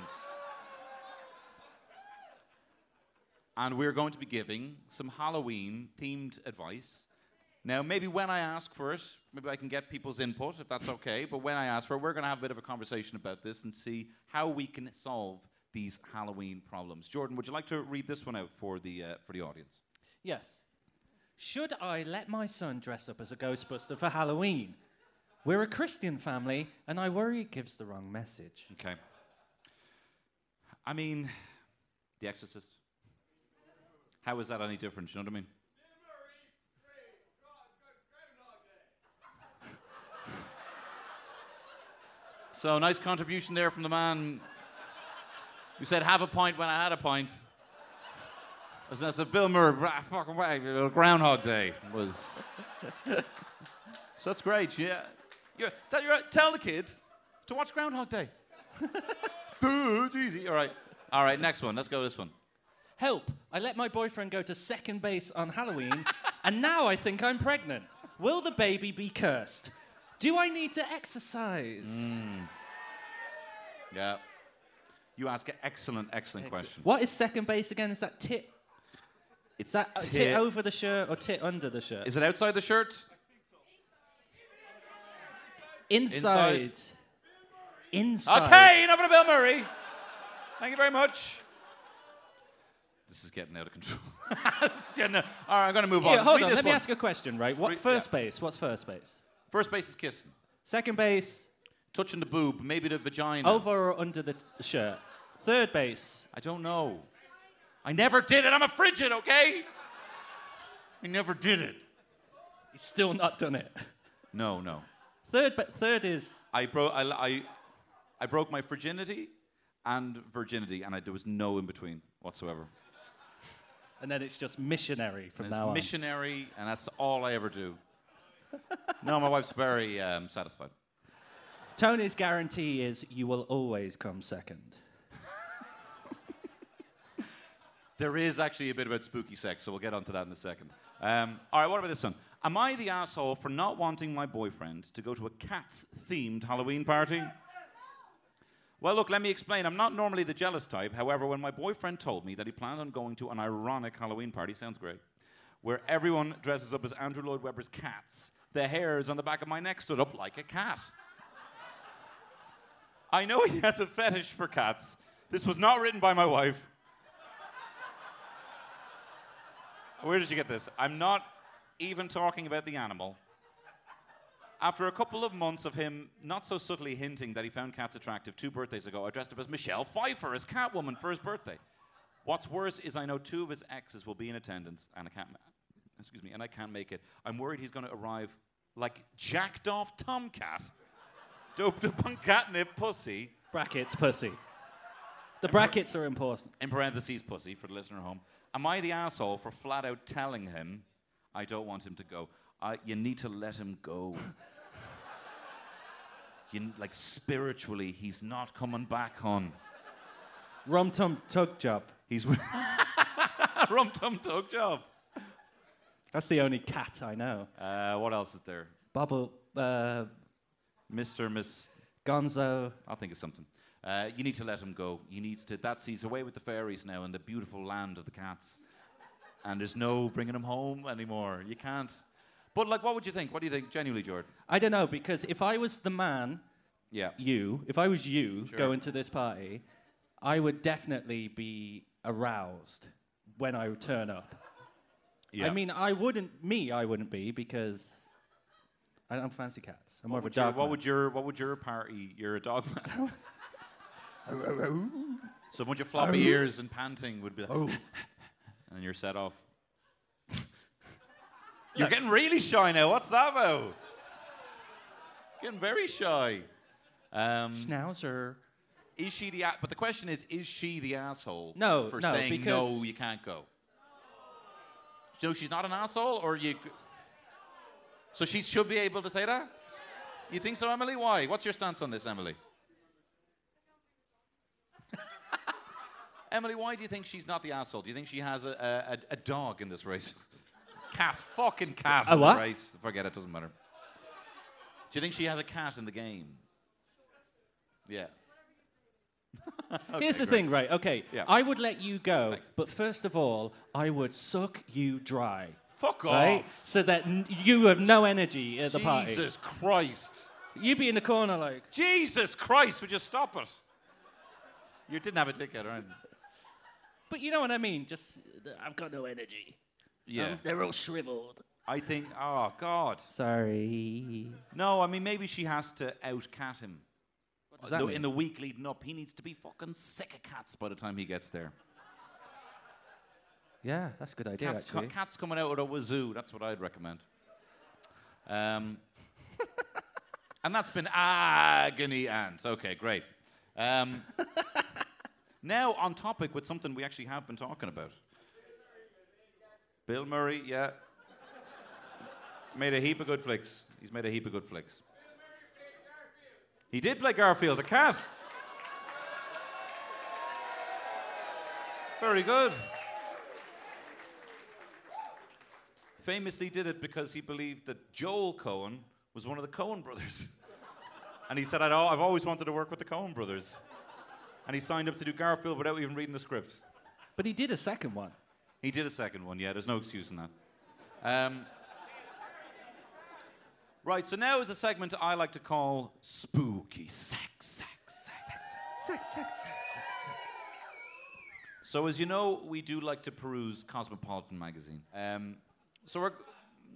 And we're going to be giving some Halloween themed advice. Now, maybe when I ask for it, maybe I can get people's input if that's okay. But when I ask for it, we're going to have a bit of a conversation about this and see how we can solve these Halloween problems. Jordan, would you like to read this one out for the, uh, for the audience? Yes. Should I let my son dress up as a Ghostbuster for Halloween? We're a Christian family, and I worry it gives the wrong message. Okay. I mean, The Exorcist. How is that any different? You know what I mean? So nice contribution there from the man who said have a point when I had a point. As I said, Bill Murray, fucking you know, Groundhog Day was. so that's great. Yeah. Tell, you're, tell the kid to watch Groundhog Day. Duh, it's easy. All right, all right. Next one. Let's go. This one. Help! I let my boyfriend go to second base on Halloween, and now I think I'm pregnant. Will the baby be cursed? Do I need to exercise? Mm. Yeah. You ask an excellent, excellent question. What is second base again? Is that tit? It's Is that uh, tit over the shirt or tit under the shirt? Is it outside the shirt? inside. inside? Inside. Okay, enough of Bill Murray. Thank you very much. This is getting out of control. Getting out- All right, I'm going to move on. hold Read on. Let me ask a question, right? What Read- first yeah. base? What's first base? First base is kissing. Second base, Touching the boob, maybe the vagina. over or under the t- shirt. Third base, I don't know. I never did it. I'm a frigid, okay? I never did it. he's still not done it. No, no. Third, but third is I broke. I, I, I broke my virginity and virginity, and I, there was no in between whatsoever. and then it's just missionary from And now on. missionary, and that's all I ever do. no, my wife's very um, satisfied. Tony's guarantee is you will always come second. There is actually a bit about spooky sex, so we'll get onto that in a second. Um, all right, what about this one? Am I the asshole for not wanting my boyfriend to go to a cats themed Halloween party? Well, look, let me explain. I'm not normally the jealous type. However, when my boyfriend told me that he planned on going to an ironic Halloween party, sounds great, where everyone dresses up as Andrew Lloyd Webber's cats, the hairs on the back of my neck stood up like a cat. I know he has a fetish for cats. This was not written by my wife. Where did you get this? I'm not even talking about the animal. After a couple of months of him not so subtly hinting that he found cats attractive two birthdays ago, I dressed up as Michelle Pfeiffer as Catwoman for his birthday. What's worse is I know two of his exes will be in attendance, and I can't. ma- Excuse me, and I can't make it. I'm worried he's going to arrive like jacked off tomcat, doped up on catnip pussy. Brackets, pussy. The brackets are important. in parentheses, pussy, for the listener at home. Am I the asshole for flat out telling him I don't want him to go? I, you need to let him go. you, like spiritually, he's not coming back, hon. Rum tum tug job. He's rum tum tug job. That's the only cat I know. Uh, what else is there? Bubble, uh, Mr. Miss Gonzo. I'll think of something. Uh, you need to let him go. He needs to. That's he's away with the fairies now in the beautiful land of the cats, and there's no bringing him home anymore. You can't. But like, what would you think? What do you think, genuinely, Jordan? I don't know because if I was the man, Yeah. you, if I was you Sure. going to this party, I would definitely be aroused when I turn up. yeah. I mean, I wouldn't. Me, I wouldn't be because I don't fancy cats. I'm more what of a would, your, what man. would your what would your party? You're a dog man. so a bunch of floppy ears and panting would be like, oh, and you're set off. you're getting really shy now. What's that about? Getting very shy. Um, Schnauzer. is she the? A- but the question is, is she the asshole? No, for no, saying no, you can't go. So she's not an asshole, or you? So she should be able to say that. You think so, Emily? Why? What's your stance on this, Emily? Emily, why do you think she's not the asshole? Do you think she has a, a, a, dog in this race? cat, fucking cat A in what? the race. Forget it, doesn't matter. Do you think she has a cat in the game? Yeah. Here's the great. thing, right? Okay, Yeah. I would let you go, Thank- but first of all, I would suck you dry, Fuck off. right? So that n- you have no energy at the party. Jesus Christ. You'd be in the corner like, Jesus Christ, would you stop it? You didn't have a ticket, right? but you know what I mean? Just, uh, I've got no energy. Yeah. Um, they're all shriveled. I think, oh, God. Sorry. No, I mean, maybe she has to outcat him. What does that The- mean? In the week leading up, he needs to be fucking sick of cats by the time he gets there. Yeah, that's a good idea, Cats, actually. cats coming out with a wazoo. That's what I'd recommend. Um, and that's been agony ant. Okay, great. Um, now on topic with something we actually have been talking about. Bill Murray, yeah. Made a heap of good flicks. He's made a heap of good flicks. He did play Garfield, the cat. Very good. Famously did it because he believed that Joel Coen was one of the Coen brothers. and he said, I'd, al- I've always wanted to work with the Coen brothers. And he signed up to do Garfield without even reading the script. But he did a second one. He did a second one, yeah, there's no excuse in that. Um, right, so now is a segment I like to call Spooky Sex, Sex, Sex. Sex, sex, sex, sex, sex. So, as you know, we do like to peruse Cosmopolitan magazine. Um, so we're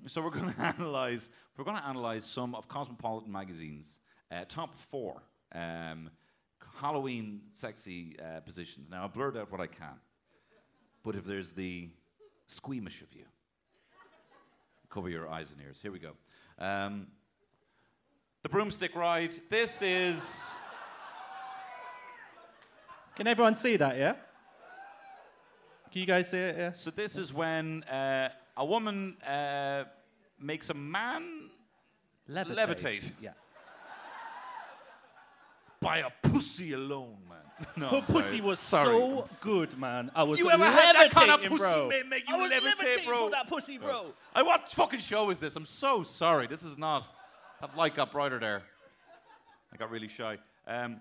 so we're going to analyze we're going to analyze some of Cosmopolitan magazine's uh, top four um, Halloween sexy uh, positions. Now, I blurred out what I can, but if there's the squeamish of you, cover your eyes and ears. Here we go. Um, the broomstick ride. This is. Can everyone see that, yeah? Can you guys see it, yeah? So this is when uh, a woman uh, makes a man Levitate. Levitate. Yeah. by a pussy alone, man. no, Her pussy was Sorry. so good, man. I was You ever had that kind of pussy, bro. make you I was levitate, bro? for that pussy, bro. Uh, what fucking show is this? I'm so sorry. This is not. That light got brighter there. I got really shy. Um,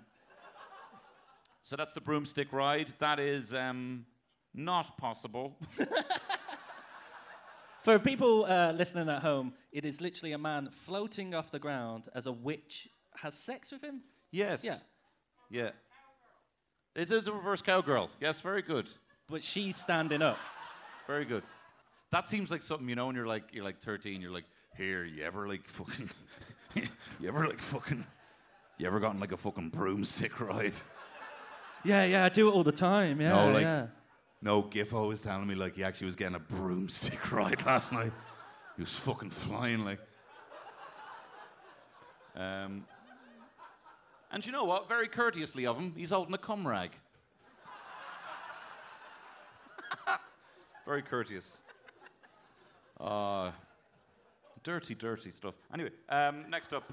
so that's the broomstick ride. That is um, not possible. For people uh, listening at home, it is literally a man floating off the ground as a witch has sex with him. yes. Yeah. Yeah. It is a reverse cowgirl. Yes, very good. But she's standing up. Very good. That seems like something you know when you're like you're like 13. You're like, here, you ever like fucking, you ever like fucking, you ever gotten like a fucking broomstick ride? Yeah, yeah, I do it all the time. Yeah, no, like, yeah. No. Giffo was telling me like he actually was getting a broomstick ride last night. He was fucking flying like. Um. And you know what? Very courteously of him, he's holding a cum rag. Very courteous. Uh, dirty, dirty stuff. Anyway, um, next up,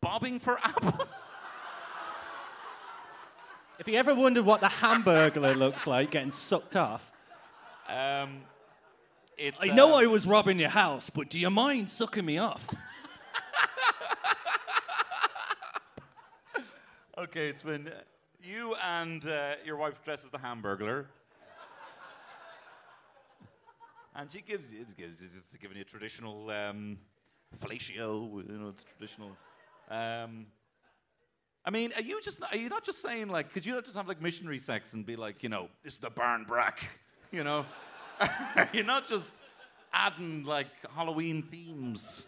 bobbing for apples. If you ever wondered what the Hamburglar looks like getting sucked off, Um, it's. I know uh, I was robbing your house, but do you mind sucking me off? Okay, it's when uh, you and uh, your wife dress as the Hamburglar. and she gives you, it gives, it's giving you a traditional um, fellatio, you know, it's traditional. Um, I mean, are you just, are you not just saying, like, could you not just have, like, missionary sex and be like, you know, this is the barn brack, you know? You're not just adding, like, Halloween themes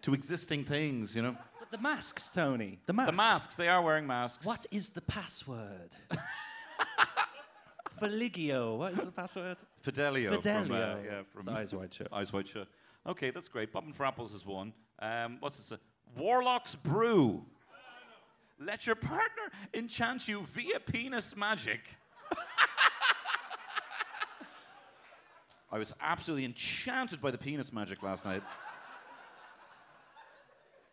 to existing things, you know? But the masks, Tony. The masks. The masks, they are wearing masks. What is the password? Feligio. What is the password? Fidelio. From, uh, Fidelio. yeah, from Eyes wide shut. Eyes Wide Shut. Okay, that's great. Bobbing for Apples is one. Um, what's this? Uh, Warlock's Brew. Let your partner enchant you via penis magic. I was absolutely enchanted by the penis magic last night.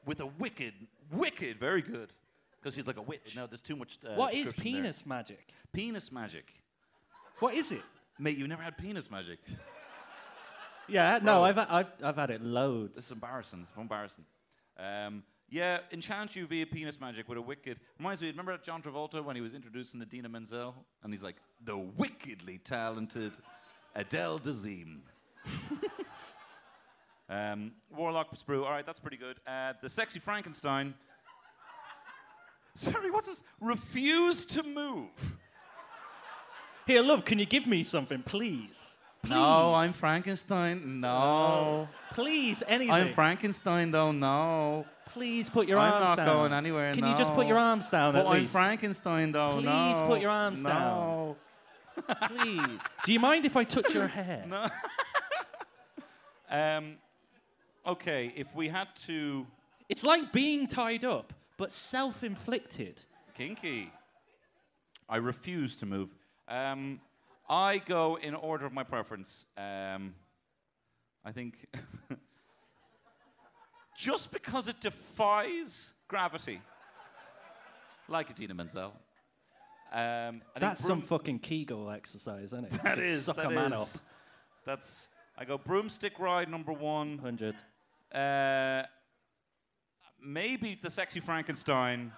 With a wicked, wicked, very good. Because he's like a witch. No, there's too much. Uh, what is description there. penis magic? Penis magic. What is it? Mate, you've never had penis magic. Yeah, no, I've, I've, I've had it loads. This is embarrassing. It's embarrassing. Um, yeah, enchant you via penis magic with a wicked. Reminds me, remember John Travolta when he was introducing Idina Menzel? And he's like, the wickedly talented Adele Dazeem. um, Warlock's Brew. All right, that's pretty good. Uh, the Sexy Frankenstein. Sorry, what's this? Refuse to move. Here, love, can you give me something, please? please? No, I'm Frankenstein. No. Please, anything. I'm Frankenstein, though. No. Please put your I'm arms not down. going anywhere. Can you just put your arms down But at I'm least? Frankenstein, though. Please no. put your arms no. Please. Do you mind if I touch your hair? No. Um, okay, if we had to. It's like being tied up, but self-inflicted. Kinky. I refuse to move. Um, I go in order of my preference. Um, I think. just because it defies gravity. Like Idina Menzel. Um, That's some fucking Kegel exercise, isn't it? That Just is. Suck that a man is. up. That's. I go broomstick ride number one. 100. Uh, maybe the sexy Frankenstein.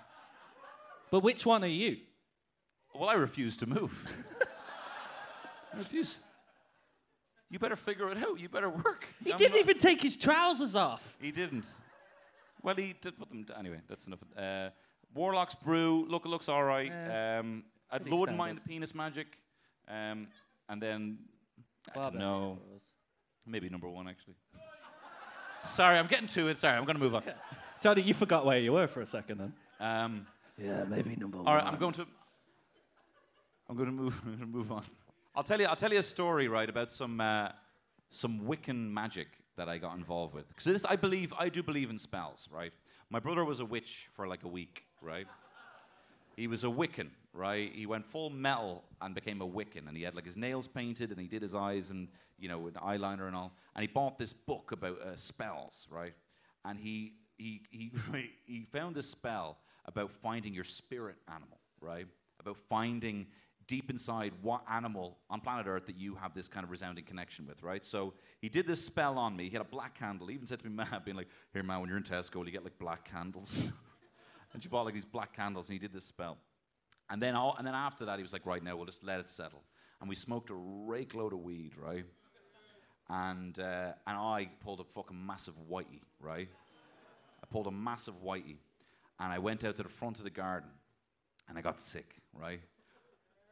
But which one are you? Well, I refuse to move. I refuse. You better figure it out. You better work. He I'm didn't not- even take his trousers off. He didn't. Well, he did put them. d- Anyway, that's enough. Uh, Warlock's brew. Look, it looks all right. Yeah. um, I Pretty wouldn't mind the penis magic. Um, and then, I don't know. Maybe number one actually. Sorry, I'm getting to it. Sorry, I'm going to move on. Tony, you forgot where you were for a second then. Um, Yeah, maybe number one. All right, I'm going to. I'm going to move. I'm going to move on. I'll tell you. I'll tell you a story, right, about some uh, some Wiccan magic that I got involved with. Because I believe, I do believe in spells, right? My brother was a witch for like a week, right? He was a Wiccan, right? He went full metal and became a Wiccan, and he had like his nails painted, and he did his eyes and you know with eyeliner and all. And he bought this book about uh, spells, right? And he he he he found this spell about finding your spirit animal, right? About finding deep inside what animal on planet Earth that you have this kind of resounding connection with, right? So he did this spell on me. He had a black candle. He even said to me, "Man, being like, here, man, when you're in Tesco, will you get like black candles?" and she bought like these black candles, and he did this spell. And then, all, and then after that, he was like, right now, we'll just let it settle. And we smoked a rake load of weed, right? And, uh, and I pulled a fucking massive whitey, right? I pulled a massive whitey. And I went out to the front of the garden. And I got sick, right?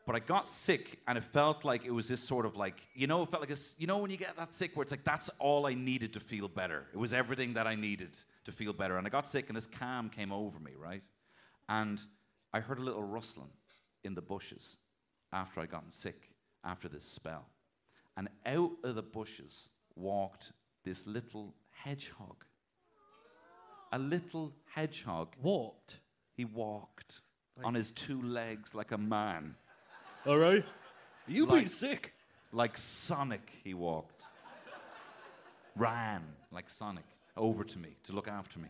But I got sick, and it felt like it was this sort of like, you know, it felt like a you know, when you get that sick where it's like, that's all I needed to feel better. It was everything that I needed to feel better. And I got sick, and this calm came over me, right? And I heard a little rustling in the bushes after I'd gotten sick, after this spell. And out of the bushes walked this little hedgehog. A little hedgehog. Walked. He walked on his two legs like a man. All right. You Like- been sick? Like Sonic, he walked. Ran like Sonic over to me to look after me.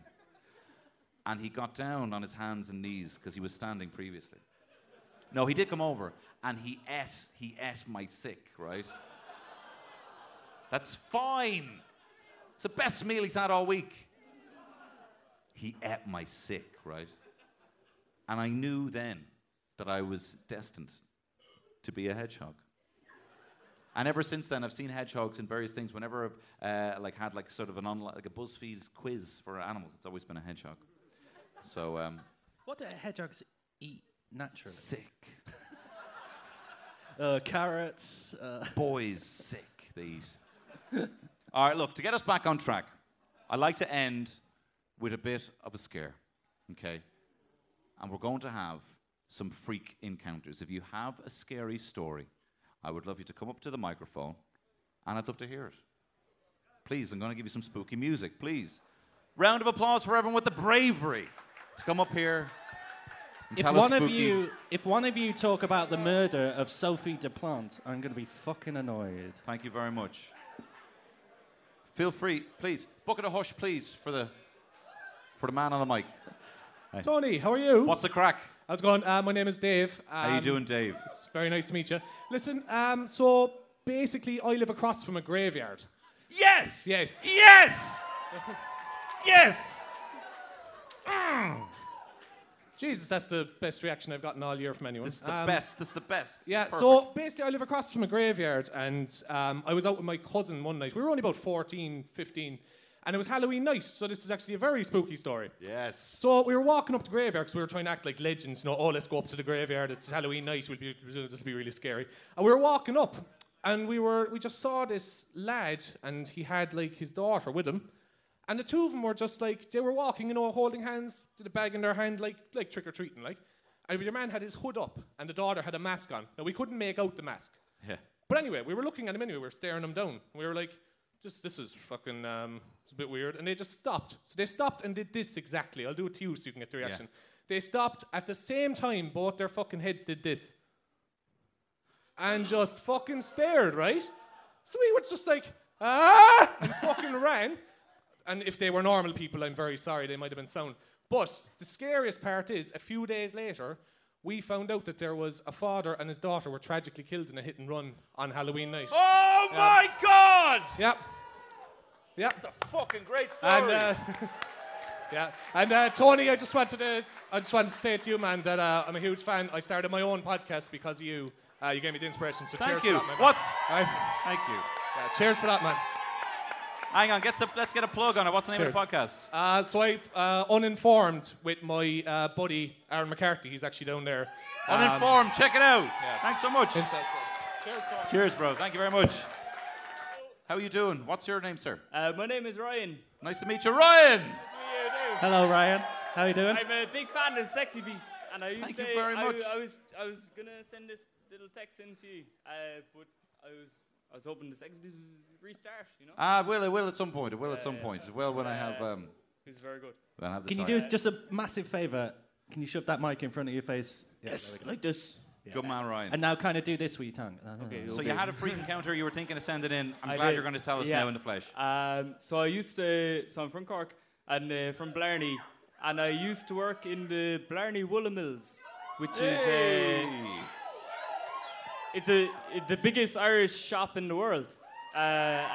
And he got down on his hands and knees because he was standing previously. No, he did come over and he ate, he ate my sick, right? That's fine. It's the best meal he's had all week. He ate my sick, right? And I knew then that I was destined to be a hedgehog. And ever since then, I've seen hedgehogs in various things. Whenever I've uh, like had like sort of an online like a BuzzFeed quiz for animals, it's always been a hedgehog. So um, What do hedgehogs eat naturally? sick Uh, carrots. Uh, boys, sick they eat. All right, look to get us back on track. I like to end with a bit of a scare, okay? And we're going to have some freak encounters. If you have a scary story, I would love you to come up to the microphone, and I'd love to hear it. Please, I'm going to give you some spooky music, please. Round of applause for everyone with the bravery to come up here. and if tell us one of you, if one of you talk about the murder of Sophie Duplant, I'm going to be fucking annoyed. Thank you very much. Feel free, please. Bucket of hush, please, for the for the man on the mic. Tony, how are you? What's the crack? How's it going? Uh, my name is Dave. Um, How you doing, Dave? It's very nice to meet you. Listen, um, so basically, I live across from a graveyard. Yes. Yes. Yes. yes. Jesus, that's the best reaction I've gotten all year from anyone. This is the Um, best. This is the best. Yeah, Perfect. so basically, I live across from a graveyard, and um, I was out with my cousin one night. We were only about 14, 15, and it was Halloween night, so this is actually a very spooky story. yes. So we were walking up the graveyard because we were trying to act like legends. You know, oh, let's go up to the graveyard. It's Halloween night. We'll be, this will be really scary. And we were walking up, and we were we just saw this lad, and he had like his daughter with him, and the two of them were just like they were walking, you know, holding hands, with a bag in their hand, like like trick or treating, like. And the man had his hood up, and the daughter had a mask on. Now we couldn't make out the mask. Yeah. But anyway, we were looking at him anyway. We were staring him down. We were like, "Just this is fucking, um, it's a bit weird." And they just stopped. So they stopped and did this exactly. I'll do it to you so you can get the reaction. They stopped at the same time. Both their fucking heads did this, and just fucking stared. Right. So we were just like, "Ah!" and fucking ran. And if they were normal people, I'm very sorry. They might have been sound. But the scariest part is, a few days later, we found out that there was a father and his daughter were tragically killed in a hit and run on Halloween night. Oh my God! Yep. Yep. It's a fucking great story. And uh, yeah, and uh, Tony, I just wanted to, I just wanted to say to you, man, that uh, I'm a huge fan. I started my own podcast because of you. Uh, you gave me the inspiration. So cheers Thank you. for that, man. What's? Aye. Thank you. Yeah, cheers for that, man. Hang on. Get some, let's get a plug on it. What's the name of the podcast? Uh, so I, uh, uninformed with my uh, buddy Aaron McCarthy. He's actually down there. Um, Uninformed. Check it out. yeah. Thanks so much. inside. Cheers, Tony. Cheers, bro. Thank you very much. How are you doing? What's your name, sir? Uh, my name is Ryan. Nice to meet you, Ryan. Hello, Ryan. How are you doing? I'm a big fan of Sexy Beast, and I used Thank to you say very I, much. I was I was gonna send this little text in to you, uh, but I was I was hoping the Sexy Beast was restart. You know, Ah, it will. It will at some point. It will at some point. It will when I have um. who's very good. When I have the Can you time. do us just a massive favour? Can you shove that mic in front of your face? Yeah, there we go. like this. Good man, Ryan. And now kind of do this with your tongue. Okay, so you had a freak encounter. You were thinking of sending in. I'm I glad did. you're going to tell us Yeah. now in the flesh. Um, so I used to. So I'm from Cork and uh, from Blarney, and I used to work in the Blarney Woolen Mills, which is uh, it's a it, the biggest Irish shop in the world, uh,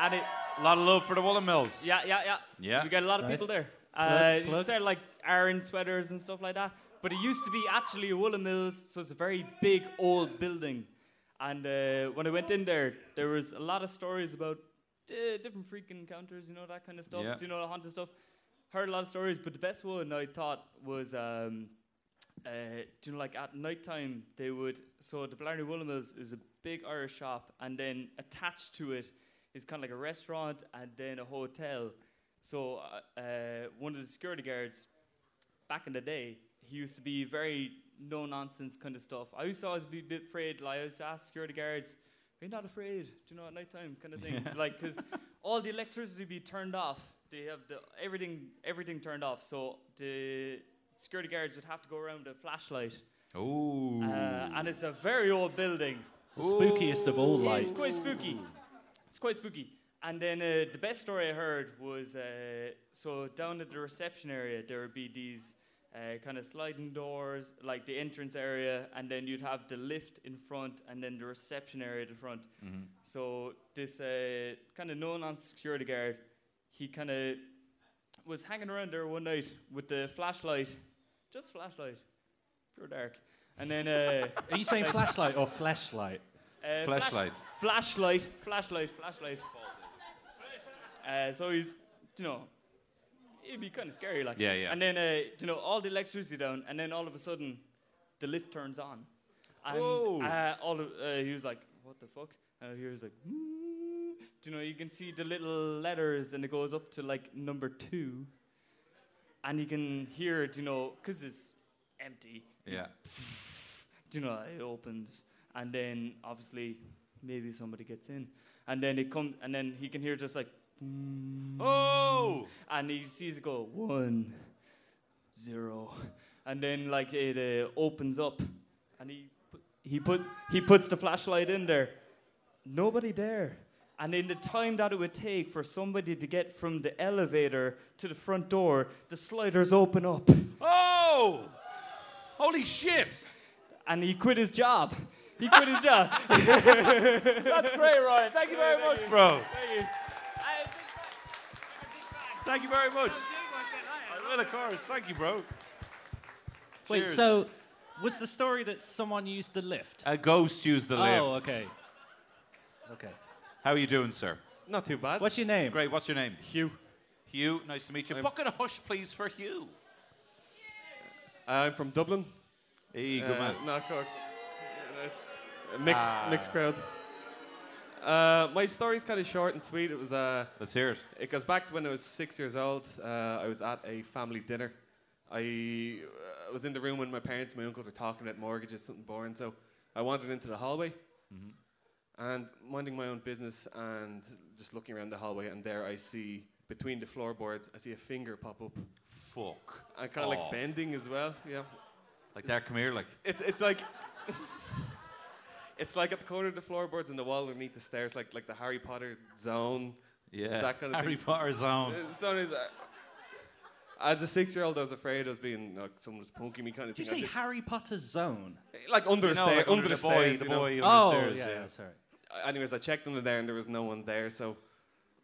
and it A lot of love for the Woolen Mills. Yeah, yeah, yeah. Yeah. We got a lot of Nice. people there. Plug, Uh, you plug. sell like Aran sweaters and stuff like that. But it used to be actually a woolen mills, so it's a very big old building. And uh, when I went in there, there was a lot of stories about uh, different freak encounters, you know, that kind of stuff. Yeah. Do you know, the haunted stuff. Heard a lot of stories, but the best one I thought was, um, uh, do you know, like at night time, they would. So the Blarney Mills is a big Irish shop, and then attached to it is kind of like a restaurant and then a hotel. So uh, uh, one of the security guards back in the day, he used to be very no nonsense kind of stuff. I used to always be a bit afraid. Like I used to ask security guards, "Are you not afraid?" Do you know at night time kind of thing? like because all the electricity be turned off. They have the everything everything turned off. So the security guards would have to go around with a flashlight. Ooh. Uh, and it's a very old building. The spookiest of all lights. It's quite spooky. It's quite spooky. And then uh, the best story I heard was uh, so down at the reception area there would be these uh, kind of sliding doors, like the entrance area, and then you'd have the lift in front, and then the reception area at the front. So this uh, kind of no-nonsense security guard, he kind of was hanging around there one night with the flashlight, just flashlight, pure dark. And then uh, Are you saying flashlight or flashlight? uh, Flashlight. Flash, flashlight, flashlight, flashlight. Uh, so he's, you know, it'd be kind of scary, like. Yeah, yeah. And then, uh, you know, all the electricity down, and then all of a sudden, the lift turns on, and Whoa. uh, all of, uh, he was like, "What the fuck?" And he was like, "Hmm." Do you know, you can see the little letters, and it goes up to like number two, and you can hear it, you know, because it's empty. Yeah. Do you know, it opens, and then obviously maybe somebody gets in, and then it comes, and then he can hear just like, Oh! and he sees it go one, zero, and then like it uh, opens up, and he put, he put he puts the flashlight in there, nobody there. And in the time that it would take for somebody to get from the elevator to the front door, the sliders open up. Oh! Holy shit! And he quit his job. He quit his job. That's great, Ryan. Thank you very much, bro. Thank you. Thank you very much. I will, of course. Thank you, bro. Wait, Cheers. so was the story that someone used the lift? A ghost used the oh, lift. Oh, okay. Okay. How are you doing, sir? Not too bad. What's your name? Great. What's your name? Hugh? Hugh. Nice to meet you. Bucket of hush, please, for Hugh. Uh, I'm from Dublin. Hey, good Uh, man. No, Cork. Yeah, nice. A mixed, Ah. mixed crowd. Uh, my story's kind of short and sweet. It was. Uh, Let's hear it. it goes back to when I was six years old. Uh, I was at a family dinner. I uh, was in the room when my parents, and my uncles were talking about mortgages, something boring. So I wandered into the hallway, and minding my own business, and just looking around the hallway, and there I see between the floorboards, I see a finger pop up, Fuck. and kind of like bending as well. Yeah. Like there, come here. Like It's it's like it's like at the corner of the floorboards and the wall underneath the stairs, like like the Harry Potter zone. yeah. That kind of Harry thing. Potter zone. Uh, So is, uh, as a six-year-old, I was afraid I was being like someone was poking me, kind of Did you say Harry Potter zone? like under You the know, stair, like under the, boy, stairs. the you know. boy under Oh, stairs. yeah, yeah. yeah, sorry. Anyways, I checked under there and there was no one there. So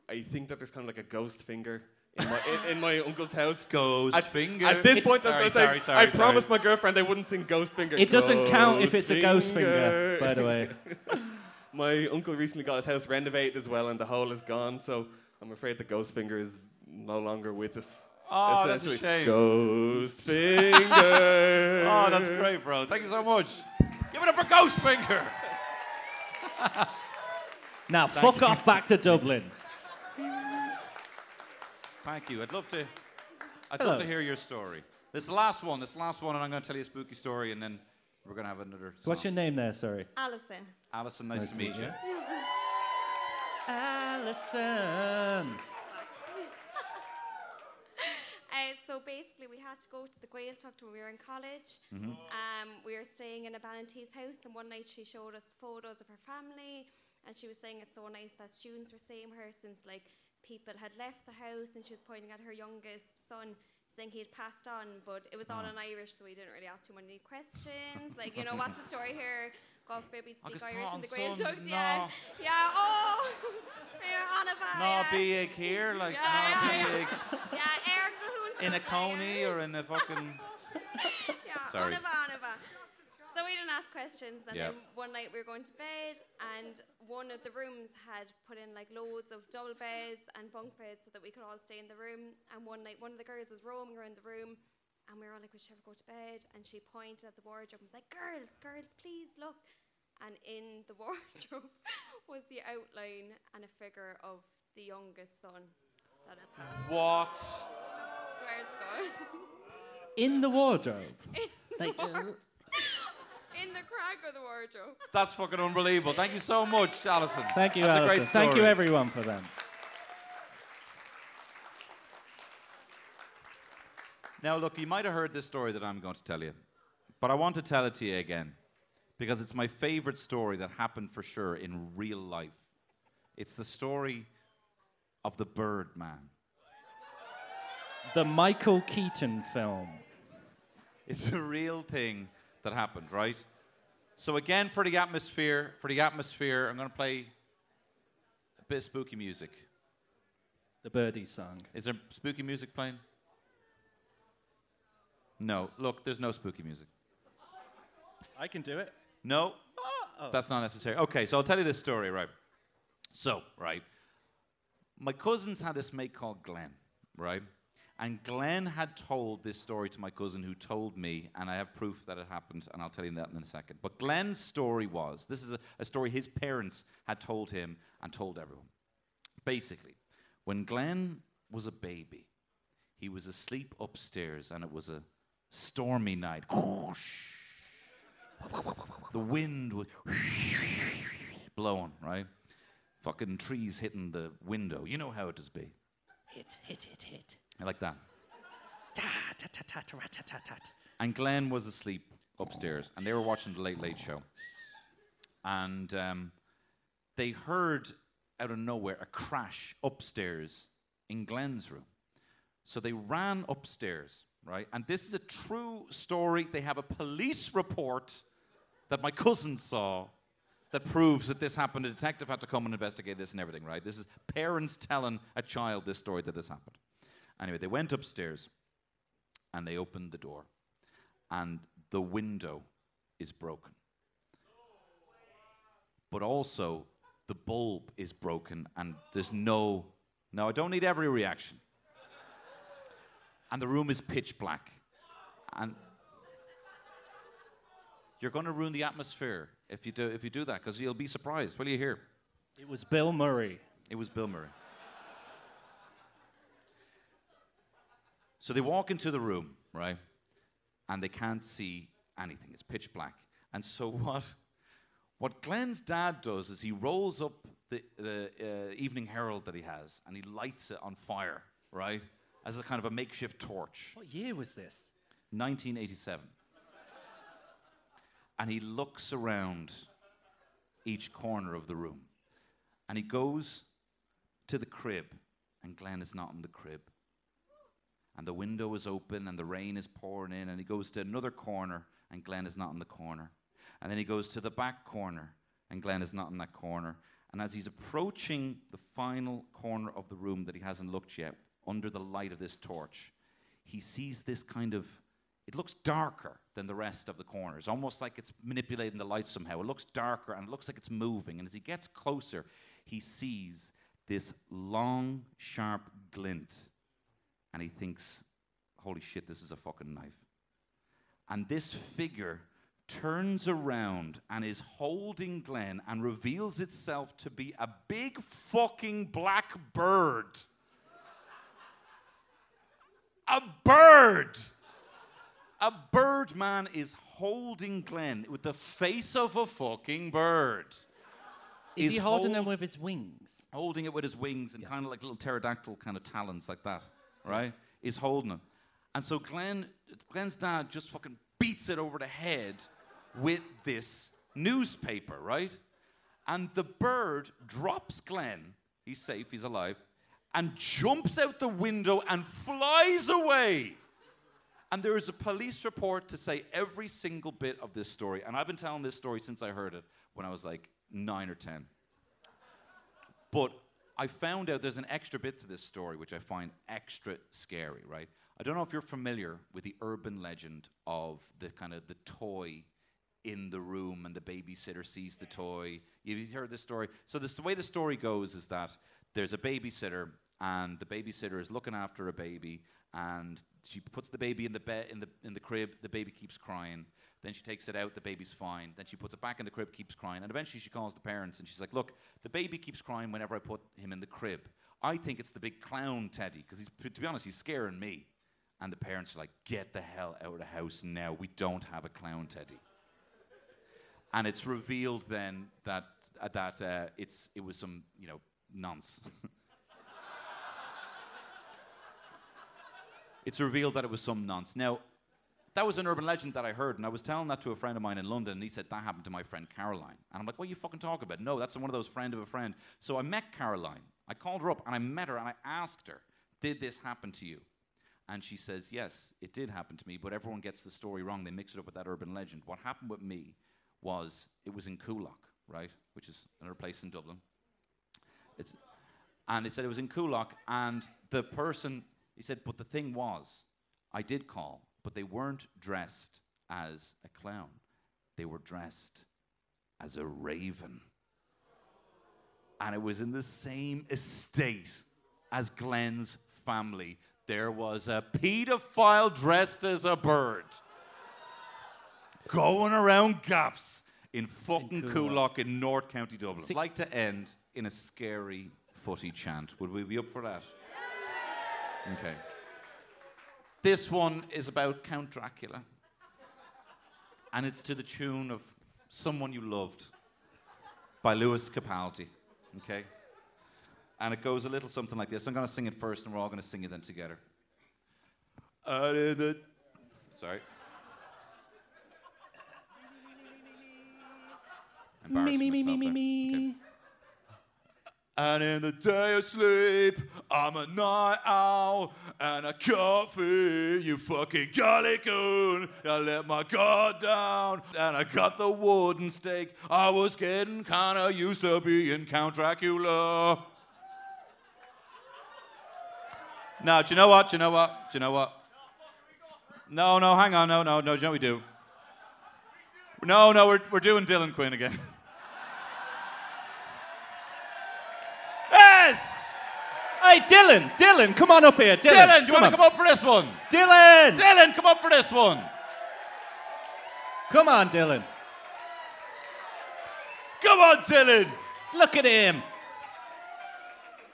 I think that there's kind of like a ghost finger in my in, in my uncle's house. Ghost At, finger. at this It's- point, I was sorry, gonna say, sorry, sorry, I sorry. promised my girlfriend I wouldn't sing Ghost Finger. It doesn't count if Ghost it's a ghost finger, by the way. My uncle recently got his house renovated as well, and the hole is gone. So I'm afraid the ghost finger is no longer with us. Oh, that's a Essentially, shame. Ghost finger. Oh, that's great, bro. Thank you so much. Give it up for Ghost Finger. Now, fuck off back to Dublin. Thank you. I'd love to. I'd Hello. love to hear your story. This is the last one. This is the last one, and I'm going to tell you a spooky story, and then we're going to have another. Song. What's your name there? Sorry. Alison. Alison, nice, to meet you. Alison. Uh, so basically, we had to go to the Gaeltacht when we were in college. Um, we were staying in a bean an tí's house, and one night she showed us photos of her family, and she was saying it's so nice that students were with her since like people had left the house, and she was pointing at her youngest son. Saying he had passed on, but it was all mm. in Irish, so we didn't really ask too many questions. Like, you know, what's the story here? Go off, baby, speak Irish in the son, Gaeltacht. no. Yeah, yeah. Oh, yeah, Anna No big here, like Yeah, no yeah, big Yeah, Cahoon. in a coney or in a fucking. Yeah, Sorry. Anava, Anava. So we didn't ask questions, and Yeah. then one night we were going to bed, and one of the rooms had put in like loads of double beds and bunk beds so that we could all stay in the room. And one night, one of the girls was roaming around the room, and we were all like, "We should ever go to bed?" And she pointed at the wardrobe and was like, "Girls, girls, please look." And in the wardrobe was the outline and a figure of the youngest son that had passed. What? Swear to God. In the wardrobe. In the Like, uh, ward- in the crack of the wardrobe. That's fucking unbelievable. Thank you so much, Alison. Thank you, That's a Alison. great Thank you, everyone, for them. Now, look, you might have heard this story that I'm going to tell you, but I want to tell it to you again because it's my favorite story that happened for sure in real life. It's the story of the Birdman. The Michael Keaton film. It's a real thing that happened, right? So again, for the atmosphere, for the atmosphere, I'm going to play a bit of spooky music. The Birdie song. Is there spooky music playing? No. Look, there's no spooky music. I can do it. No, that's not necessary. Okay, so I'll tell you this story, right? So, right, my cousins had this mate called Glenn, right? And Glenn had told this story to my cousin who told me, and I have proof that it happened, and I'll tell you that in a second. But Glenn's story was this is a, a story his parents had told him and told everyone. Basically, when Glenn was a baby, he was asleep upstairs, and it was a stormy night. The wind was blowing, right? Fucking trees hitting the window. You know how it does be. Hit, hit, hit, hit. I like that. And Glenn was asleep upstairs, and they were watching the Late Late Show. And um, they heard out of nowhere a crash upstairs in Glenn's room. So they ran upstairs, right? And this is a true story. They have a police report that my cousin saw that proves that this happened. A detective had to come and investigate this and everything, right? This is parents telling a child this story that this happened. Anyway, they went upstairs and they opened the door, and the window is broken. But also, the bulb is broken, and there's no. No, I don't need every reaction. And the room is pitch black. And you're going to ruin the atmosphere if you do, if you do that, because you'll be surprised. What do you hear? It was Bill Murray. It was Bill Murray. So they walk into the room, right? And they can't see anything. It's pitch black. And so what what Glenn's dad does is he rolls up the, the uh, Evening Herald that he has and he lights it on fire, right? As a kind of a makeshift torch. What year was this? 1987. and he looks around each corner of the room. And he goes to the crib, and Glenn is not in the crib. And the window is open, and the rain is pouring in, and he goes to another corner, and Glenn is not in the corner. And then he goes to the back corner, and Glenn is not in that corner. And as he's approaching the final corner of the room that he hasn't looked yet, under the light of this torch, he sees this kind of it looks darker than the rest of the corners, almost like it's manipulating the light somehow. It looks darker and it looks like it's moving. And as he gets closer, he sees this long, sharp glint. And he thinks, holy shit, this is a fucking knife. And this figure turns around and is holding Glenn and reveals itself to be a big fucking black bird. a bird! A bird man is holding Glenn with the face of a fucking bird. Is he holding them hold- with his wings? holding it with his wings and kind of like little pterodactyl kind of talons like that, right? Is holding him. And so Glenn, Glenn's dad just fucking beats it over the head with this newspaper, right? And the bird drops Glenn, he's safe, he's alive, and jumps out the window and flies away. And there is a police report to say every single bit of this story. And I've been telling this story since I heard it when I was like nine or 10. But I found out there's an extra bit to this story which I find extra scary, right? I don't know if you're familiar with the urban legend of the kind of the toy in the room and the babysitter sees the toy. You've heard this story? So this, the way the story goes is that there's a babysitter and the babysitter is looking after a baby and she puts the baby in the bed in the in the crib, the baby keeps crying. Then she takes it out, the baby's fine. Then she puts it back in the crib, keeps crying. And eventually she calls the parents and she's like, Look, the baby keeps crying whenever I put him in the crib. I think it's the big clown Teddy, because to be honest, he's scaring me. And the parents are like, Get the hell out of the house now. We don't have a clown Teddy. And it's revealed then that uh, that uh, it's it was some you know nonce. it's revealed that it was some nonce. Now, that was an urban legend that I heard, and I was telling that to a friend of mine in London, and he said that happened to my friend Caroline. And I'm like, what are you fucking talking about? No, that's one of those friend of a friend. So I met Caroline. I called her up and I met her and I asked her, did this happen to you? And she says, yes, it did happen to me, but everyone gets the story wrong. They mix it up with that urban legend. What happened with me was it was in Coolock, right, which is another place in Dublin. It's, and he said it was in Coolock, and the person, he said, but the thing was, I did call, but they weren't dressed as a clown. they were dressed as a raven. And it was in the same estate as Glenn's family. There was a pedophile dressed as a bird going around gaffs in fucking Coolock in North County Dublin. I'd like to end in a scary footy chant. Would we be up for that? Okay. This one is about Count Dracula. And it's to the tune of Someone You Loved by Lewis Capaldi. Okay? And it goes a little something like this. I'm going to sing it first, and we're all going to sing it then together. I did it. Sorry. Me, me, me, me, me, me. And in the day of sleep, I'm a night owl, and I can't feel you fucking golly coon. I let my guard down, and I got the wooden stake. I was getting kinda used to being Count Dracula. Now, do you know what? Do you know what? Do you know what? No, no, hang on, no, no, no, do you know what we do? No, no, we're, we're doing Dylan Quinn again. yes! Hey, Dylan, Dylan, come on up here. Dylan, Dylan, do you want to come up for this one? Dylan, Dylan, come up for this one. come on, Dylan. Come on, Dylan. Look at him.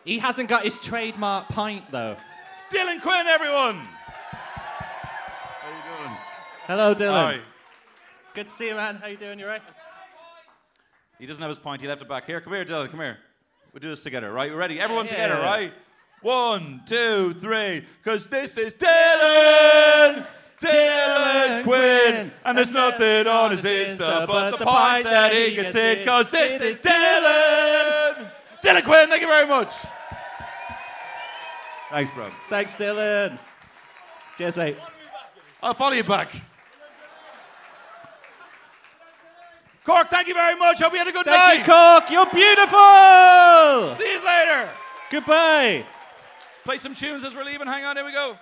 He hasn't got his trademark pint though. It's Dylan Quinn, everyone. How you doing? Hello, Dylan. Right. Good to see you, man. How you doing? You right? He doesn't have his pint. He left it back. Here, come here, Dylan. Come here. We'll do this together, right? You ready? Everyone yeah, together, right? One, two, three. Because this is Dylan. Dylan Quinn. And there's nothing on his Insta but the points that he gets in. Because this is Dylan. Dylan Quinn, thank you very much. Thanks, bro. Thanks, Dylan. Cheers, mate. I'll follow you back. Cork, thank you very much. Hope you had a good Thank you, night. Cork. You're beautiful. See you later. Goodbye. Play some tunes as we're leaving. Hang on, here we go.